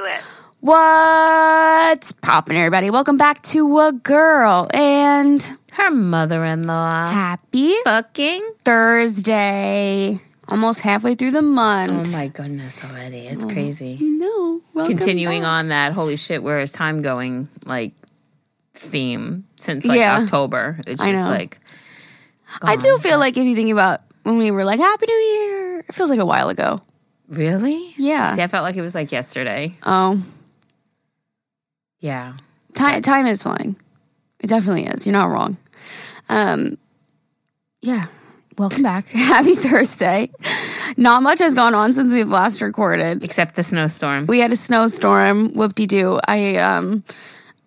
to it. What's poppin', everybody? Welcome back to a girl and Her mother in law. happy Fucking. Thursday. Almost halfway through the month. Oh my goodness already. It's oh, crazy. No, welcome Continuing back. on that holy shit, where is time going like theme since like Yeah. October. It's I just know. like I do feel like if you think about when we were like Happy New Year, it feels like a while ago. Really? Yeah. See, I felt like it was like yesterday. Oh, Yeah. time time is flying. It definitely is. You're not wrong. Um, yeah. Welcome back. Happy Thursday. Not much has gone on since we've last recorded. Except the snowstorm. we had a snowstorm. Whoop de doo. I um,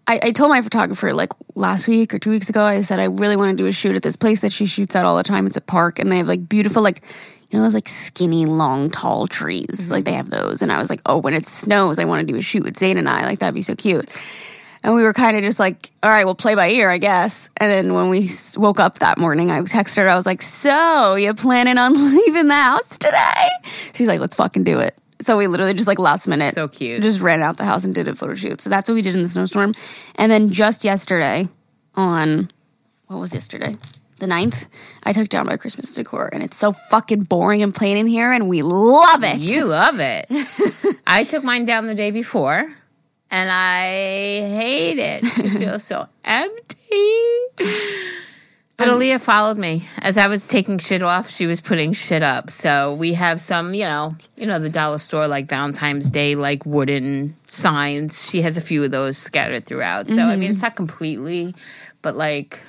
I, I told my photographer like last week or two weeks ago. I said I really want to do a shoot at this place that she shoots at all the time. It's a park, and they have like beautiful like. You know those like skinny, long, tall trees. Like mm-hmm. they have those, and I was like, "Oh, when it snows, I want to do a shoot with Zane and I. Like that'd be so cute." And we were kind of just like, "All right, we'll play by ear, I guess." And then when we woke up that morning, I texted her. I was like, "So you planning on leaving the house today?" She's like, "Let's fucking do it." So we literally just like last minute, So cute. just ran out the house and did a photo shoot. So that's what we did in the snowstorm. And then just yesterday, on what was yesterday? The 9th, I took down my Christmas decor and it's so fucking boring and plain in here and we love it. You love it. I took mine down the day before and I hate it. It feels so empty. But Aaliyah followed me as I was taking shit off. She was putting shit up. So we have some, you know, you know, the dollar store like Valentine's Day, like wooden signs. She has a few of those scattered throughout. So I mean, mm-hmm. it's not completely, but like,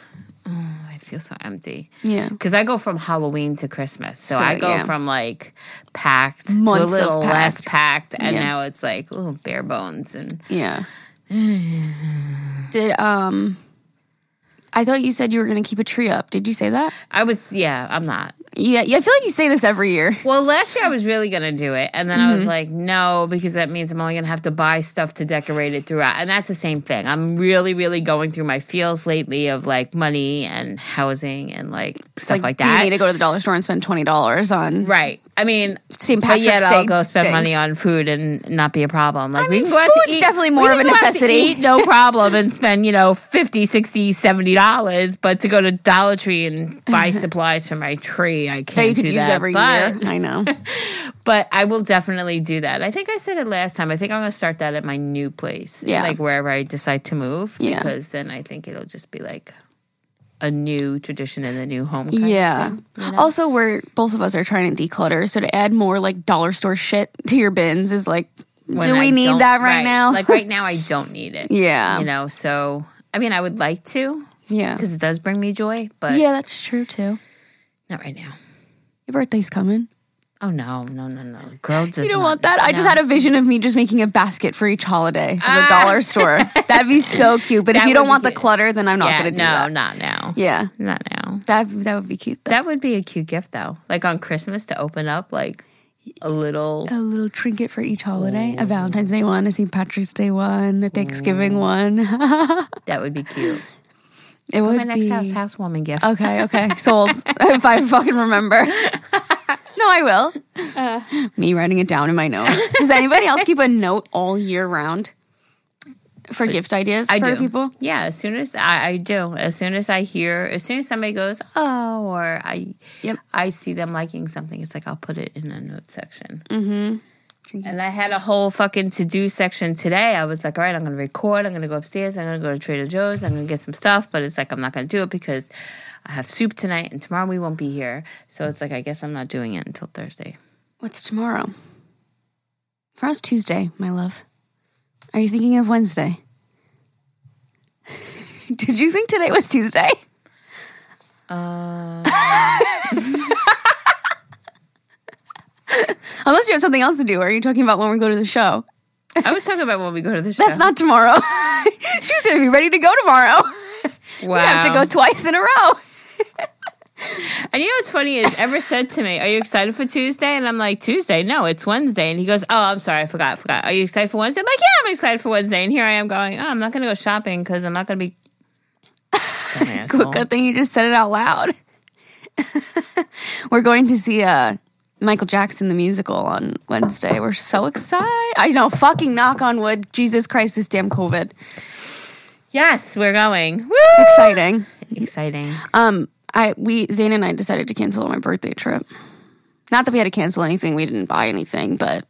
feel so empty. Yeah. Because I go from Halloween to Christmas. So, So, I go yeah. from like packed Months to a little less packed. packed. And Yeah. now it's like, oh, bare bones. And Yeah. Did, um, I thought you said you were going to keep a tree up. Did you say that? I was, yeah, I'm not. Yeah. Yeah. I feel like you say this every year. Well, last year I was really going to do it. And then I Mm-hmm. was like, no, because that means I'm only going to have to buy stuff to decorate it throughout. And that's the same thing. I'm really, really going through my feels lately of like money and housing and like stuff like, do you that. need to go to the dollar store and spend $20 on Right. I mean, St. but Patrick's yet I'll Day go spend things? money on food and not be a problem. Like I we can go out to food's eat. definitely more of a go out to necessity. eat, no problem, and spend you know 50 60 70 dollars. But to go to Dollar Tree and buy supplies for my tree, I can't that you could do use that. every but, year? I know. But I will definitely do that. I think I said it last time. I think I'm going to start that at my new place. Yeah. like wherever I decide to move. Yeah. because then I think it'll just be like a new tradition in the new home. kind of Yeah. thing. Also, we're both of us are trying to declutter, so to add more like dollar store shit to your bins is like, when do we I need that right, now? Like right now, I don't need it. yeah, You know, so I mean, I would like to yeah, because it does bring me joy, but yeah. That's true too. Not right now. Your birthday's coming. Oh no, no, no, no! Girl, does You don't not- want that? I just had a vision of me just making a basket for each holiday for the dollar store. That'd be so cute. But if Ah. You don't would be want the clutter, then I'm not Yeah, going to do no, that. not now. Yeah, not now. that that would be cute. Though. That would be a cute gift, though. Like on Christmas to open up like a little. a little trinket for each holiday. A Valentine's Day one, a St. Patrick's Day one, a Thanksgiving one. That would be cute. It would My next be house housewarming gift. Okay, okay. Sold. if I fucking remember. no, I will. Uh. Me writing it down in my notes. Does anybody else keep a note all year round for gift ideas I for do. people? Yeah, as soon as I, I do, as soon as I hear, as soon as somebody goes, oh, or I, Yep. I see them liking something, it's like I'll put it in a note section. Mm-hmm. And I had a whole fucking to do section today. I was like, all right, I'm going to record. I'm going to go upstairs. I'm going to go to Trader Joe's. I'm going to get some stuff. But it's like, I'm not going to do it because I have soup tonight and tomorrow we won't be here. So it's like, I guess I'm not doing it until Thursday. What's tomorrow? Tomorrow's Tuesday, my love. Are you thinking of Wednesday? Did you think today was Tuesday? Uh, Unless you have something else to do. Or Are you talking about when we go to the show? I was talking about when we go to the show. That's not tomorrow. she was going to be ready to go tomorrow. wow. We have to go twice in a row. And you know what's funny is Ever said to me, Are you excited for Tuesday? And I'm like, Tuesday? No, it's Wednesday. And he goes, Oh, I'm sorry, I forgot, I forgot. Are you excited for Wednesday? I'm like, Yeah, I'm excited for Wednesday. And here I am going, Oh, I'm not gonna go shopping because I'm not gonna be Dumb asshole. Good thing you just said it out loud. We're going to see uh, Michael Jackson the musical on Wednesday. We're so excited. I know, fucking knock on wood. Jesus Christ, this damn COVID. Yes, we're going. Woo! Exciting. Exciting. Um, I we Zane and I decided to cancel my birthday trip. Not that we had to cancel anything. We didn't buy anything, but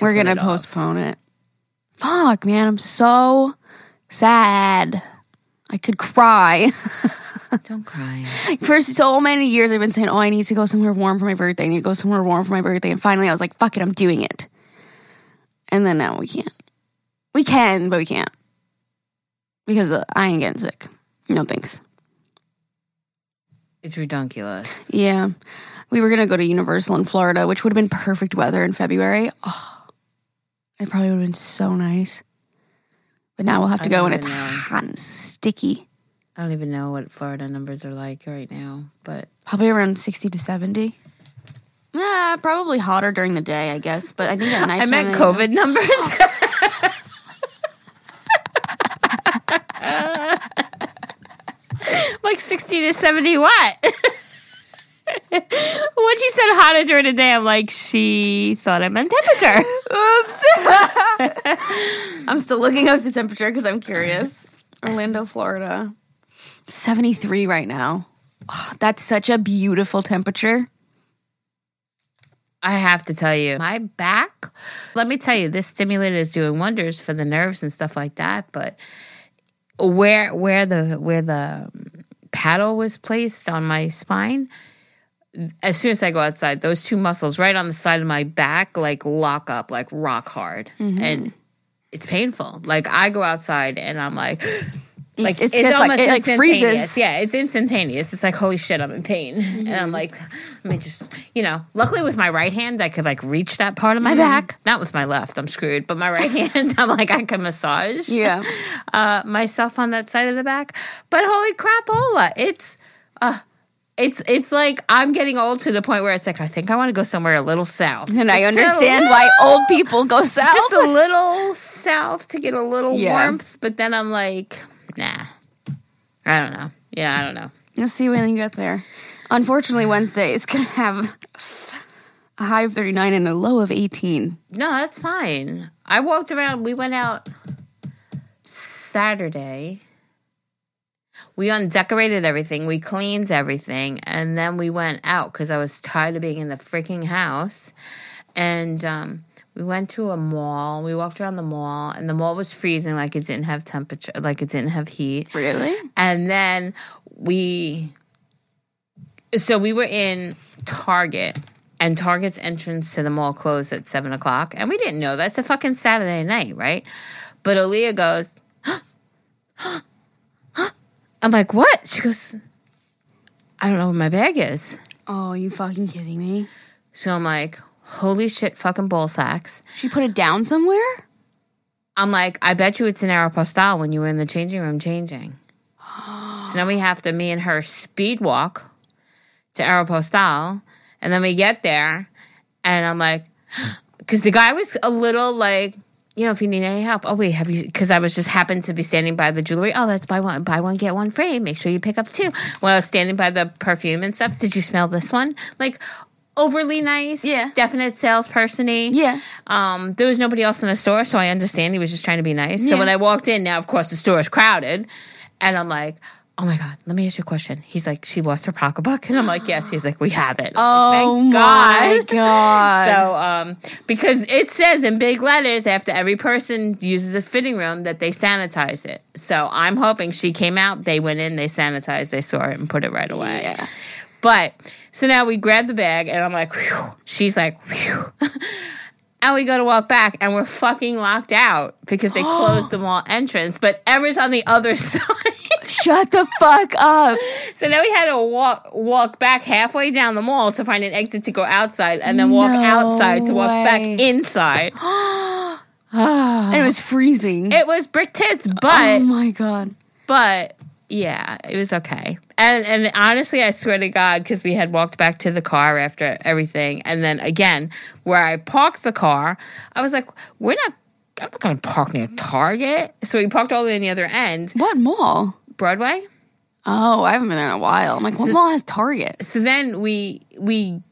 we're gonna it off. postpone it. Fuck, man, I'm so sad. I could cry. Don't cry. For so many years, I've been saying, "Oh, I need to go somewhere warm for my birthday. I need to go somewhere warm for my birthday." And finally, I was like, "Fuck it, I'm doing it." And then now we can't. We can, but we can't because uh, I ain't getting sick. No thanks. It's redunculous. Yeah, we were gonna go to Universal in Florida, which would have been perfect weather in February. Oh, it probably would have been so nice. But now we'll have to go, when it's know. hot and sticky. I don't even know what Florida numbers are like right now, but Probably around sixty to seventy. Yeah, probably hotter during the day, I guess. But I think at night. I meant COVID numbers. like 60 to 70 what? When she said hotter during the day, I'm like, she thought I meant temperature. Oops. I'm still looking up the temperature because I'm curious. Orlando, Florida. 73 right now. Oh, that's such a beautiful temperature. I have to tell you, my back, let me tell you, this stimulator is doing wonders for the nerves and stuff like that. But where where the where the paddle was placed on my spine, as soon as I go outside, those two muscles right on the side of my back like lock up like rock hard. And it's painful. Like I go outside and I'm like like It's- it's, it's like- almost it, like, freezes. Yeah, it's instantaneous. It's like holy shit, I'm in pain, and I'm like, let me just, you know. Luckily, with my right hand, I could like reach that part of my back. Not with my left, I'm screwed. But my right hand, I'm like, I can massage, Yeah. uh, myself on that side of the back. But holy crap, crapola, it's, uh, it's it's like I'm getting old to the point where it's like I think I want to go somewhere a little south, And I Just a understand why old people go south. just a little south to get a little Yeah. warmth. But then I'm like, nah, I don't know. Yeah, I don't know. You'll see when you get there. Unfortunately, Wednesday is going to have a high of 39 and a low of 18. No, that's fine. I walked around. We went out Saturday. We undecorated everything. We cleaned everything. And then we went out because I was tired of being in the freaking house. And um, we went to a mall. We walked around the mall, and the mall was freezing like it didn't have temperature, like it didn't have heat. Really? And then we, so we were in Target, and Target's entrance to the mall closed at seven o'clock, and we didn't know that's a fucking Saturday night, right? But Aaliyah goes, I'm like, what? She goes, I don't know where my bag is. Oh, you fucking kidding me? So I'm like, holy shit, fucking ball sacks. She put it down somewhere? I'm like, I bet you it's in Aeropostale when you were in the changing room changing. so now we have to, me and her, speed walk to Aeropostale. And then we get there, and I'm like, because the guy was a little like, you know, if you need any help, oh wait, have you? Because I was just happened to be standing by the jewelry. Oh, that's buy one, buy one get one free. Make sure you pick up two. When I was standing by the perfume and stuff, did you smell this one? Like overly nice, Yeah. definite salesperson-y. Yeah. Um, there was nobody else in the store, so I understand he was just trying to be nice. So when I walked in, now of course the store is crowded, and I'm like, "Oh my god, let me ask you a question." He's like, "She lost her pocketbook," and I'm like, "Yes." He's like, "We have it." I'm Oh like, my god. So, um, because it says in big letters after every person uses a fitting room that they sanitize it. So I'm hoping she came out, they went in, they sanitized, they saw it, and put it right away. Yeah. But so now we grab the bag, and I'm like, Phew. she's like, Phew. and we go to walk back, and we're fucking locked out because they closed the mall entrance, but Everett's on the other side. Shut the fuck up. So now we had to walk walk back halfway down the mall to find an exit to go outside, and then walk No outside to walk back way. inside. And it was freezing. It was brick tits, but oh but my god. but yeah, it was okay. And and honestly, I swear to God, because we had walked back to the car after everything, and then again, where I parked the car, I was like, we're not. I'm not going to park near Target. So we parked all the way on the other end, What mall? Broadway. Oh, I haven't been there in a while. I'm like, what mall has Target? So then we we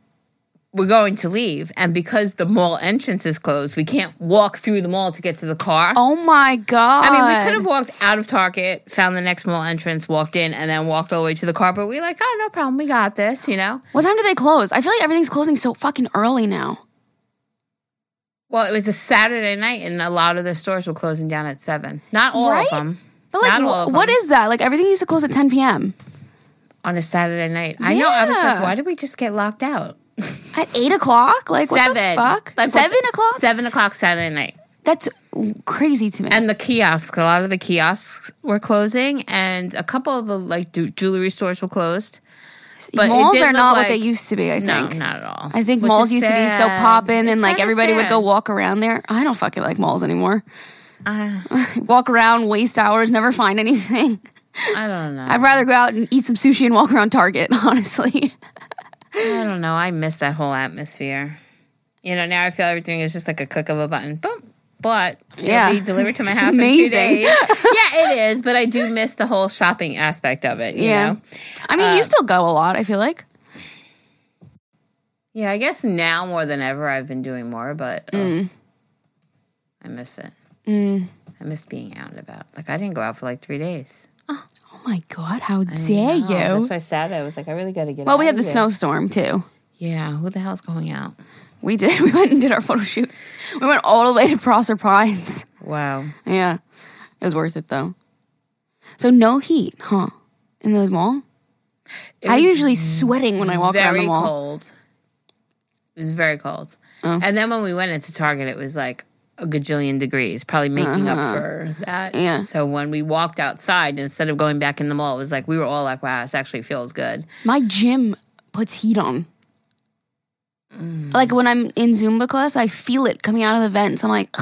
we're going to leave, and because the mall entrance is closed, we can't walk through the mall to get to the car. Oh my god! I mean, we could have walked out of Target, found the next mall entrance, walked in, and then walked all the way to the car. But we were like, oh, no problem, we got this. You know. What time do they close? I feel like everything's closing so fucking early now. Well, it was a Saturday night, and a lot of the stores were closing down at seven. Not all Right? of them. But like, wh- them. is that? Like everything used to close at 10 p.m. on a Saturday night? I know. I was like, Yeah. why did we just get locked out? At eight o'clock? Like what the fuck? Like, Seven what- o'clock? Seven o'clock Saturday night. That's crazy to me. And the kiosks, a lot of the kiosks were closing, and a couple of the like du- jewelry stores were closed. But it malls did are look not what they used to be. I No, think. not at all. I think Which malls is used to be so sad. poppin', and like kinda everybody would sad. go walk around there. I don't fucking like malls anymore. Uh, Walk around, waste hours, never find anything. I don't know. I'd rather go out and eat some sushi and walk around Target. Honestly, I don't know. I miss that whole atmosphere. You know, now I feel everything is just like a click of a button. Boom. But it'll Yeah. be delivered to my house in two amazing. days. yeah, it is. But I do miss the whole shopping aspect of it. You Yeah. know? I mean, Uh, you still go a lot. I feel like. Yeah, I guess now more than ever I've been doing more, but oh, Mm. I miss it. I miss being out and about. Like I didn't go out for like three days. Oh, oh my god, how I dare know. you? That's why Saturday I was like, I really got to get. Well, we had the here. snowstorm too. Yeah, who the hell's going out? We did. We went and did our photo shoot. We went all the way to Prosser Pines. Wow. Yeah, it was worth it though. So no heat, huh? In the mall. I usually sweating when I walk around the mall. It was very cold. It was very cold. Oh. And then when we went into Target, it was like a gajillion degrees, probably making up for that. Uh-huh. Yeah. So when we walked outside, instead of going back in the mall, it was like we were all like, "Wow, this actually feels good." My gym puts heat on. Mm. Like when I'm in Zumba class, I feel it coming out of the vents. I'm like,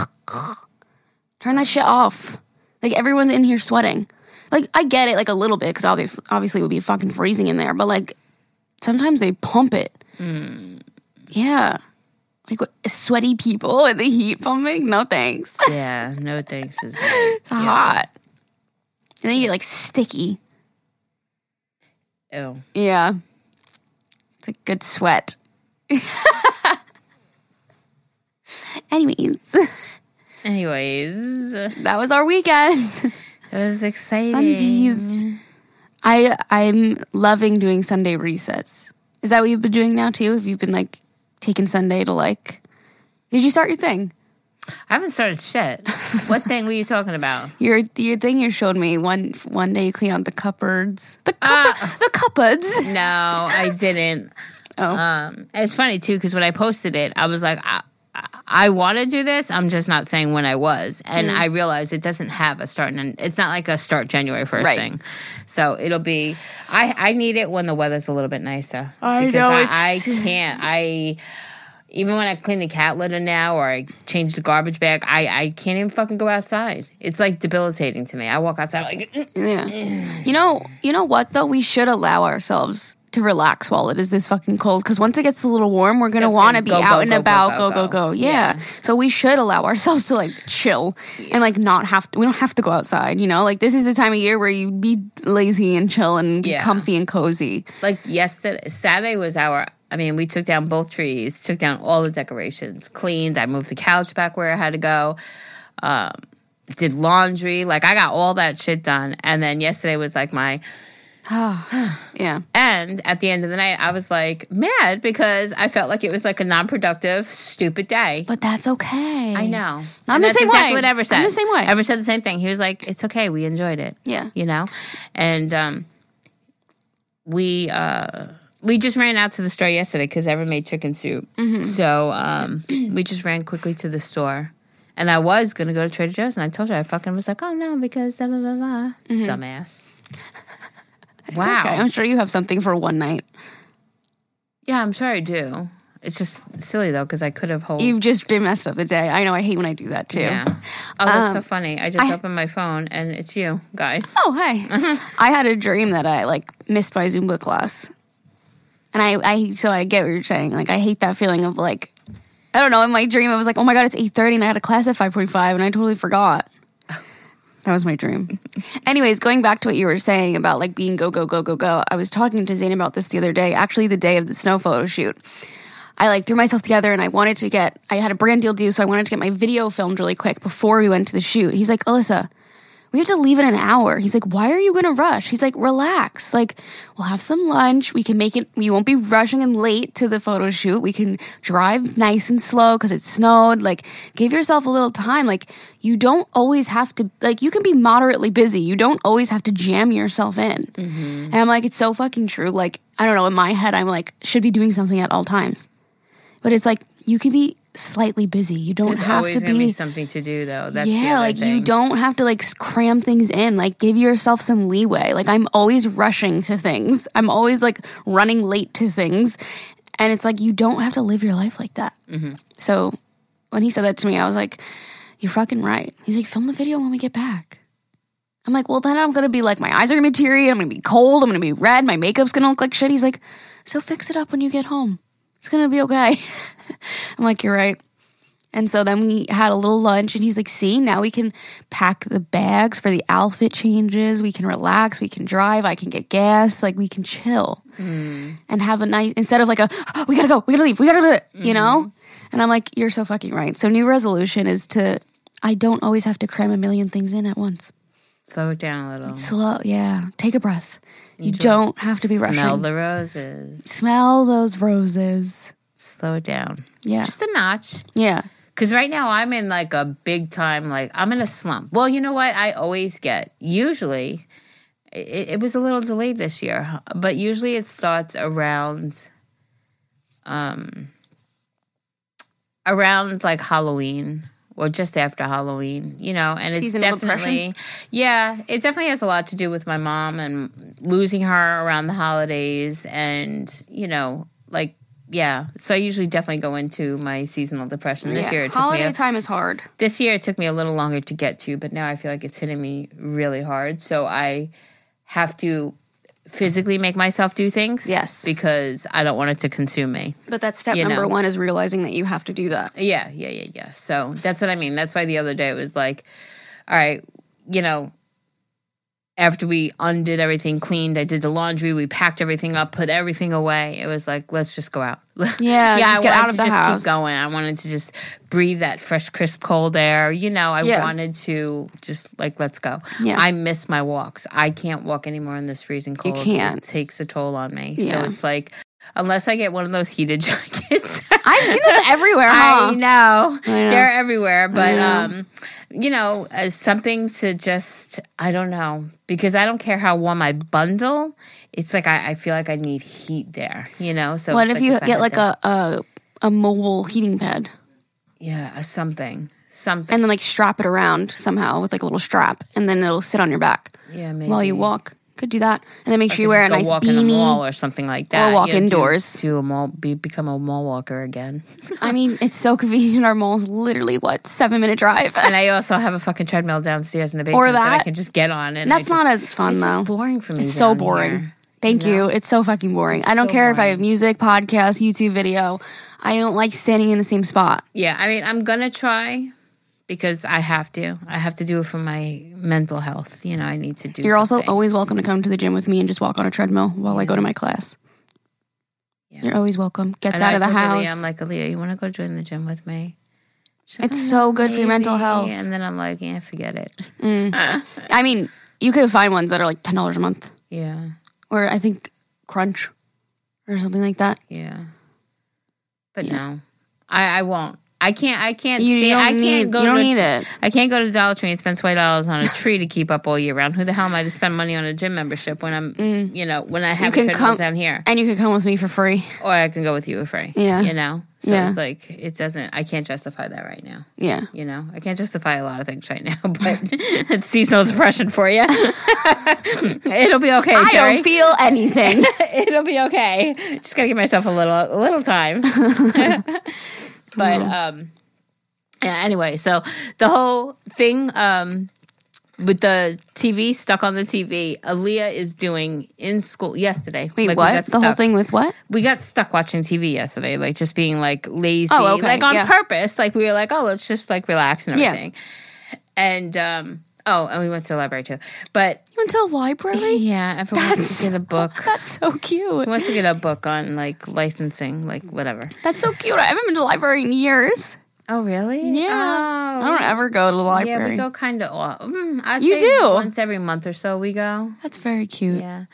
turn that shit off. Like everyone's in here sweating. Like I get it, like a little bit, because obviously, obviously it would be fucking freezing in there. But like sometimes they pump it. Mm. Yeah, like sweaty people in the heat pumping. No thanks. Yeah, no thanks is right. It's hot. And then you get like sticky. Ew. Yeah. It's a good sweat. Anyways, Anyways, that was our weekend. It was exciting. Funsies. I I'm loving doing Sunday resets. Is that what you've been doing now too? Have you been like taking Sunday to like Did you start your thing? I haven't started shit. what thing were you talking about? Your your thing you showed me one one day you clean out the cupboards. The cupboard, the cupboards. No, I didn't. Oh. Um, it's funny too because when I posted it, I was like, I, I, want to do this. I'm just not saying when I was, and Mm. I realize it doesn't have a start, and it's not like a start January first Right. thing. So it'll be. I I need it when the weather's a little bit nicer. I because know, I, I can't. I. Even when I clean the cat litter now or I change the garbage bag, I, I can't even fucking go outside. It's like debilitating to me. I walk outside like, Yeah. You know, you know what though? We should allow ourselves to relax while it is this fucking cold. Because once it gets a little warm, we're gonna want to be go, out go, and go, about, go, go, go, go. go. Yeah. Yeah. So we should allow ourselves to like chill and like not have to. We don't have to go outside. You know, like this is the time of year where you'd be lazy and chill and Yeah. comfy and cozy. like yesterday saturday was our i mean we took down both trees took down all the decorations cleaned i moved the couch back where I had to go um, did laundry like i got all that shit done and then yesterday was like my Oh, yeah. and at the end of the night i was like mad because i felt like it was like a non-productive stupid day But that's okay. I know. I'm the same exactly way. What Ever I'm said. the same way. Ever said the same thing. He was like, "It's okay. We enjoyed it." Yeah. You know, and um, we uh, we just ran out to the store yesterday because Ever made chicken soup. Mm-hmm. So um, we just ran quickly to the store. And I was gonna go to Trader Joe's, and I told you I fucking was like, "Oh no," because da da da da, dumbass. Wow. Okay. I'm sure you have something for one night. Yeah, I'm sure I do. It's just silly though because I could have hold. You've just messed up the day. I know. I hate when I do that too. Yeah. Oh, that's Um, so funny. I just I- opened my phone and it's you guys. Oh, hi. I had a dream that I like missed my Zumba class. And I, I, so I get what you're saying. Like, I hate that feeling of like, I don't know. In my dream, it was like, oh my God, it's 8.30 and I had a class at 5.45 and I totally forgot. That was my dream. Anyways, going back to what you were saying about like being go, go, go, go, go. I was talking to Zane about this the other day, actually, the day of the snow photo shoot. I like threw myself together and I wanted to get, I had a brand deal due, so I wanted to get my video filmed really quick before we went to the shoot. He's like, Alyssa, we have to leave in an hour. He's like, why are you going to rush? He's like, relax. Like, we'll have some lunch. We can make it, we won't be rushing and late to the photo shoot. We can drive nice and slow because it snowed. Like, give yourself a little time. Like, you don't always have to, like, you can be moderately busy. You don't always have to jam yourself in. Mm-hmm. And I'm like, it's so fucking true. Like, I don't know, in my head, I'm like, should be doing something at all times. But it's like, you can be slightly busy. You don't There's have to be be something to do though. That's yeah, like you don't have to like cram things in. Like give yourself some leeway. Like I'm always rushing to things. I'm always like running late to things. And it's like you don't have to live your life like that. Mm-hmm. So when he said that to me, I was like, You're fucking right. He's like, Film the video when we get back. I'm like, Well, then I'm gonna be like, my eyes are gonna be teary, I'm gonna be cold, I'm gonna be red, my makeup's gonna look like shit. He's like, So fix it up when you get home. It's gonna be okay. I'm like, You're right. And so then we had a little lunch, and he's like, See, now we can pack the bags for the outfit changes. We can relax. We can drive. I can get gas. Like, we can chill mm. and have a nice, instead of like a, "Oh, we gotta go, we gotta leave, we gotta do it, you know? Mm-hmm. And I'm like, You're so fucking right. So, new resolution is to, I don't always have to cram a million things in at once. slow it down a little. Slow, yeah. Take a breath. You don't have to be rushing. Smell the roses. Smell those roses. Slow it down. Yeah. Just a notch. Yeah. Because right now I'm in like a big time, like I'm in a slump. Well, you know what? I always get, usually, it, it was a little delayed this year, but usually it starts around, um, around like Halloween or just after Halloween, you know, and it's Seasonal definitely, yeah, it definitely has a lot to do with my mom and losing her around the holidays and, you know, like, yeah. So I usually definitely go into my seasonal depression. This yeah. year it took me Holiday a, time is hard. this year it took me a little longer to get to, but now I feel like it's hitting me really hard. So I have to physically make myself do things. Yes. Because I don't want it to consume me. But that's step You number know. one is realizing that you have to do that. Yeah, yeah, yeah, yeah. So that's what I mean. That's why the other day it was like, all right, you know, after we undid everything, cleaned, I did the laundry, we packed everything up, put everything away. It was like, let's just go out. Yeah, just I get out of the just house. Keep going. I wanted to just breathe that fresh, crisp, cold air. You know, I Yeah. wanted to just like let's go. Yeah. I miss my walks. I can't walk anymore in this freezing cold. You can't. It takes a toll on me. Yeah. So it's like, unless I get one of those heated jackets. I've seen those everywhere, huh? I know. I know. They're everywhere, but um you know, as something to just I don't know because I don't care how warm I bundle. It's like I, I feel like I need heat there, you know. So What if you I get like a, a a mobile heating pad yeah something something and then like strap it around somehow with like a little strap and then it'll sit on your back yeah maybe while you walk. Could do that. And then make sure you wear a nice walk in a mall beanie. or something like that. Or walk you know, do- indoors. Do, a mall, be, become a mall walker again. I mean, it's so convenient. Our mall's literally what seven minute drive. and I also have a fucking treadmill downstairs in the basement Or that, I can just get on. And That's I not as fun it's just though. boring for me. It's so boring. here. Thank you you. It's so fucking boring. I don't so care if I have music, podcast, YouTube video. I don't like standing in the same spot. Yeah, I mean, I'm gonna try because I have to. I have to do it for my mental health. You know, I need to do. You're also always welcome to come to the gym with me and just walk on a treadmill while I go to my class. Yeah. You're always welcome. Gets And out I of the house. Aaliyah, I'm like, Aaliyah, you want to go join the gym with me? Like, It's "Oh, so good for your mental health. And then I'm like, yeah, forget it. Mm. I mean, you could find ones that are like ten dollars a month, yeah, or I think Crunch, or something like that. yeah. But no, I, I won't. I can't. I can't. You stand, don't I can't need. go You don't to, need it. I can't go to Dollar Tree and spend twenty dollars on a tree to keep up all year round. Who the hell am I to spend money on a gym membership when I'm, you know, when I have Mm. You can come down here? and you can come with me for free. or I can go with you for free. Yeah. You know? So Yeah. it's like, it doesn't, I can't justify that right now. Yeah. You know, I can't justify a lot of things right now, but it's seasonal depression for you. It'll be okay, I Jerry. don't feel anything. It'll be okay. Just gotta give myself a little, a little time. But, um, yeah, anyway, so the whole thing, um, with the TV stuck on the TV, Aaliyah is doing in school yesterday. Wait, Like, what? The whole thing with what? we got stuck watching TV yesterday, like just being like lazy, Oh, okay, like on yeah. purpose. Like we were like, oh, let's just like relax and Yeah. everything. And um, Oh, and we went to the library too. But You went to the library? yeah, everyone wants to get a book. That's so cute. Who wants to get a book on like licensing, like whatever. That's so cute. I haven't been to the library in years. Oh, really? Yeah. Oh, I don't ever go to the library. Yeah, we go kind of. Mm, You say do? once every month or so. We go. That's very cute. Yeah,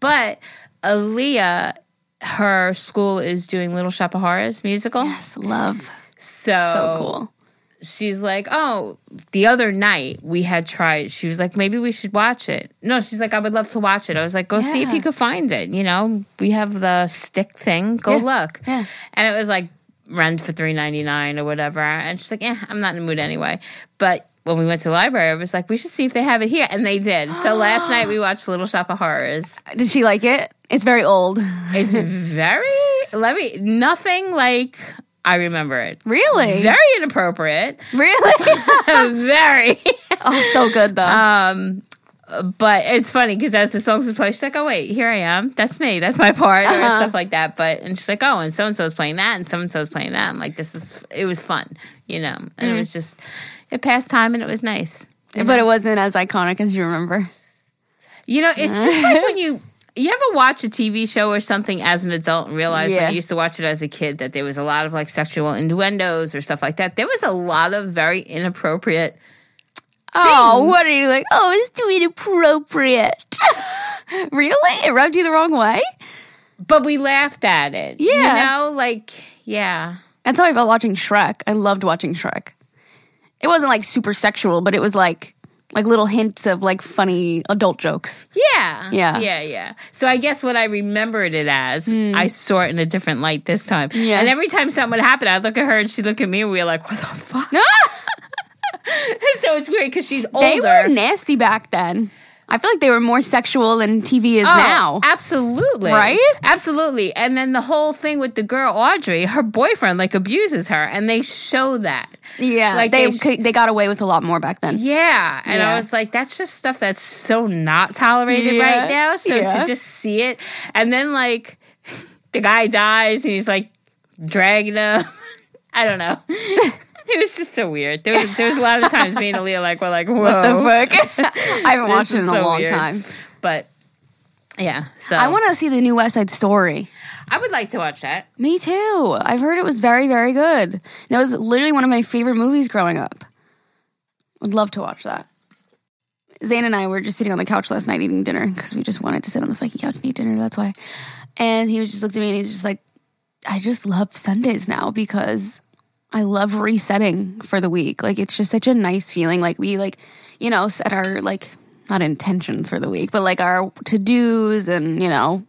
but Aaliyah, her school is doing Little Shop of Horrors musical. Yes, love. So, So cool. She's like, oh, the other night we had tried. She was like, maybe we should watch it. No, she's like, I would love to watch it. I was like, go see if you could find it. You know, we have the stick thing. Go Yeah. look. Yeah. And it was like rent for three ninety nine or whatever. And she's like, yeah, I'm not in the mood anyway. But when we went to the library, I was like, we should see if they have it here, and they did. So last night we watched Little Shop of Horrors. Did she like it? It's very old. It's very let me nothing like I remember it. Really? Very inappropriate. Really? very. oh, so good though. Um, but it's funny because as the songs would play, she's like, "Oh wait, here I am. That's me. That's my part," or Uh-huh. stuff like that. But and she's like, "Oh, and so and so is playing that, and so and so is playing that." I'm like, "This is it was fun, you know." And Mm. it was just it passed time, and it was nice. but it wasn't as iconic as you remember. You know, it's just like when you. You ever watch a TV show or something as an adult and realize when Yeah. you used to watch it as a kid that there was a lot of like sexual innuendos or stuff like that? There was a lot of very inappropriate Oh, what are you like? Oh, it's too inappropriate. really? It rubbed you the wrong way? but we laughed at it. Yeah. You know, like, yeah. That's how I felt watching Shrek. I loved watching Shrek. It wasn't like super sexual, but it was like like little hints of like funny adult jokes. Yeah. Yeah. Yeah, yeah. So I guess what I remembered it as, hmm. I saw it in a different light this time. Yeah. And every time something would happen, I'd look at her and she'd look at me and we were like, what the fuck? so it's weird because she's older. They were nasty back then. I feel like they were more sexual than TV is Oh, now. Absolutely. Right? Absolutely. And then the whole thing with the girl Audrey, her boyfriend like abuses her and they show that. Yeah, Like they they sh- they got away with a lot more back then. Yeah. And I was like, that's just stuff that's so not tolerated Yeah. right now. So Yeah. to just see it and then like the guy dies and he's like dragging him. I don't know. it was just so weird. There was there was a lot of times me and Aaliyah like we're like, whoa. What the fuck? I haven't watched it in a so long weird. time. But yeah. So I want to see the new West Side Story. I would like to watch that. Me too. I've heard it was very, very good. That was literally one of my favorite movies growing up. I would love to watch that. Zane and I were just sitting on the couch last night eating dinner because we just wanted to sit on the fucking couch and eat dinner. That's why. And he was just looked at me and he's just like, I just love Sundays now because I love resetting for the week. Like it's just such a nice feeling. Like we like, you know, set our like not intentions for the week, but like our to dos and you know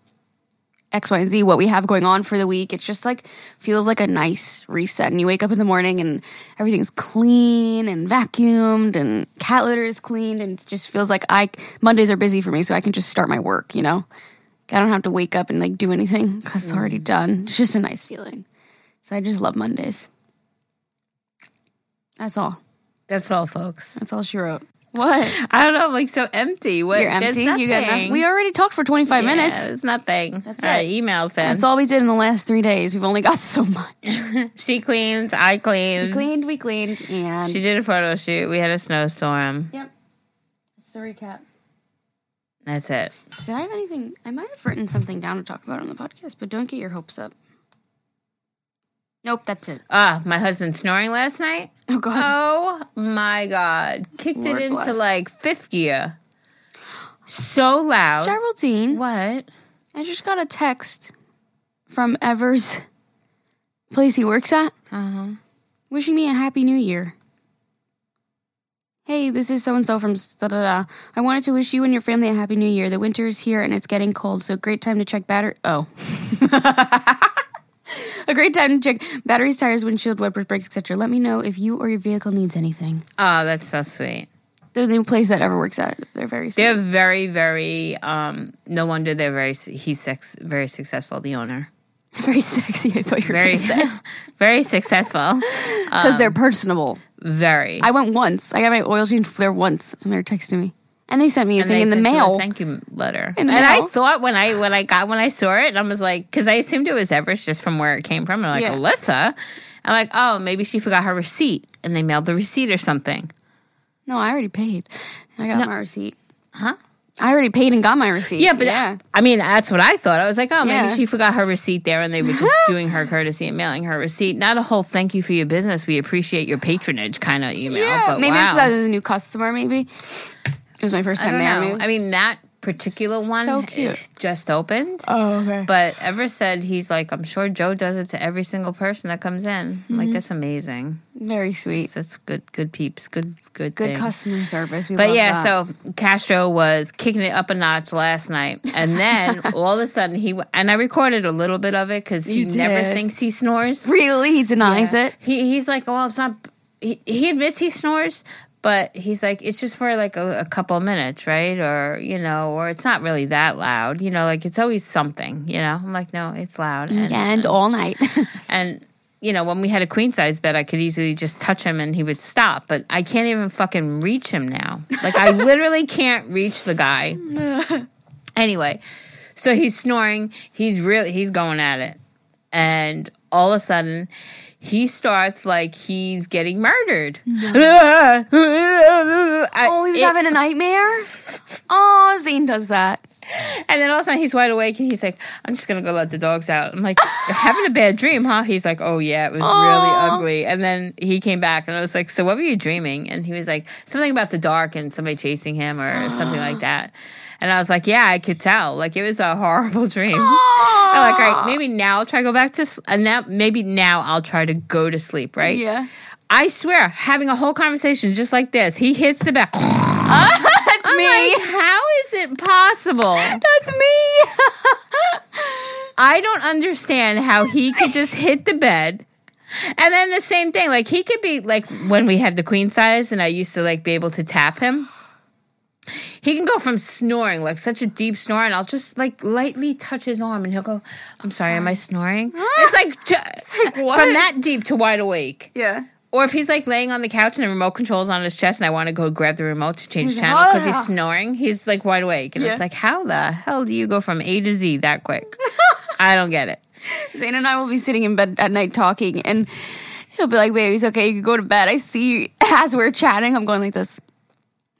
X, Y, and Z, what we have going on for the week. It's just like feels like a nice reset. And you wake up in the morning and everything's clean and vacuumed and cat litter is cleaned. And it just feels like I, Mondays are busy for me, so I can just start my work, you know? I don't have to wake up and like do anything because it's already mm. done. It's just a nice feeling. So I just love Mondays. That's all. That's all, folks. That's all she wrote. What? I don't know. I'm like so empty. What? You're empty? You got nothing. We already talked for 25 Yeah, minutes. It's nothing. That's All it. emails then. That's all we did in the last three days. We've only got so much. She cleans. I cleaned. We cleaned, we cleaned, and She did a photo shoot. We had a snowstorm. yep. That's the recap. That's it. Did I have anything? I might have written something down to talk about on the podcast, but don't get your hopes up. Nope, that's it. Ah, my husband snoring last night. Oh god. Oh my god! Kicked Lord it into bless. like fifth gear. So loud. Geraldine, What? I just got a text from Evers place he works at, Uh-huh. wishing me a happy new year. Hey, this is so and so from da da da. I wanted to wish you and your family a happy new year. The winter is here and it's getting cold, so great time to check battery. Oh. a great time to check batteries, tires, windshield wipers, brakes, etc. Let me know if you or your vehicle needs anything. Oh, that's so sweet. They're the new place that ever works at. They're very sweet. They're very, very. um No wonder they're very. He's sex, very successful. The owner, very sexy. I thought you were very, very successful. because they're personable. Very. I went once. I got my oil change there once, and they're texting me, and they sent me a And thing in the mail. thank you letter. And I thought when I when I got when I saw it, I was like, because I assumed it was Everest just from where it came from. I'm like, Yeah. Alyssa. I'm like, oh, maybe she forgot her receipt, and they mailed the receipt or something. No, I already paid. I got my receipt. Huh? I already paid and got my receipt. Yeah, but yeah. I mean, that's what I thought. I was like, oh, maybe Yeah. she forgot her receipt there, and they were just doing her courtesy and mailing her receipt. Not a whole thank you for your business. We appreciate your patronage kind of email. But maybe wow. it's because I was a new customer. Maybe it was my first I time don't there. Maybe. I mean, that particular one So just opened. oh, okay. But Ever said he's like, I'm sure Joe does it to every single person that comes in. Mm-hmm. Like that's amazing. Very sweet. That's good, good peeps, good, good, Good thing. customer service. We But yeah, that. so Castro was kicking it up a notch last night, and then all of a sudden he and I recorded a little bit of it because he You never thinks he snores. really, he denies it. He he's like, well, it's not. He, he admits he snores, but he's like, it's just for like a, a couple of minutes, right? Or you know, or it's not really that loud. You know, like it's always something. You know, I'm like, no, it's loud. And, And all night. and you know, when we had a queen size bed, I could easily just touch him and he would stop. But I can't even fucking reach him now. Like I literally can't reach the guy. anyway, so he's snoring. He's really he's going at it, and all of a sudden. He starts like he's getting murdered. oh, he was having a nightmare. Oh, Zane does that. And then all of a sudden he's wide awake and he's like, I'm just gonna go let the dogs out. I'm like, You're having a bad dream, huh? He's like, Oh yeah, it was really ugly. And then he came back and I was like, So what were you dreaming? And he was like, Something about the dark and somebody chasing him or something like that. And I was like, Yeah, I could tell. Like it was a horrible dream. I'm like, all right, maybe now I'll try to go back to s- and now maybe now I'll try to go to sleep, right? Yeah. I swear, having a whole conversation just like this, he hits the bell. That's I'm me. like, how is it possible? That's me. I don't understand how he could just hit the bed. And then the same thing, like he could be like when we had the queen size and I used to like be able to tap him. He can go from snoring, like such a deep snore, and I'll just like lightly touch his arm and he'll go, I'm sorry, am I snoring? It's like, t- what? from that deep to wide awake. yeah. Or if he's like laying on the couch and the remote control's on his chest and I want to go grab the remote to change like, channel because "Ah." he's snoring, he's like wide awake. And Yeah. it's like, how the hell do you go from A to Z that quick? I don't get it. Zane and I will be sitting in bed at night talking, and he'll be like, "Baby, it's okay. You can go to bed." I see as we're chatting, I'm going like this.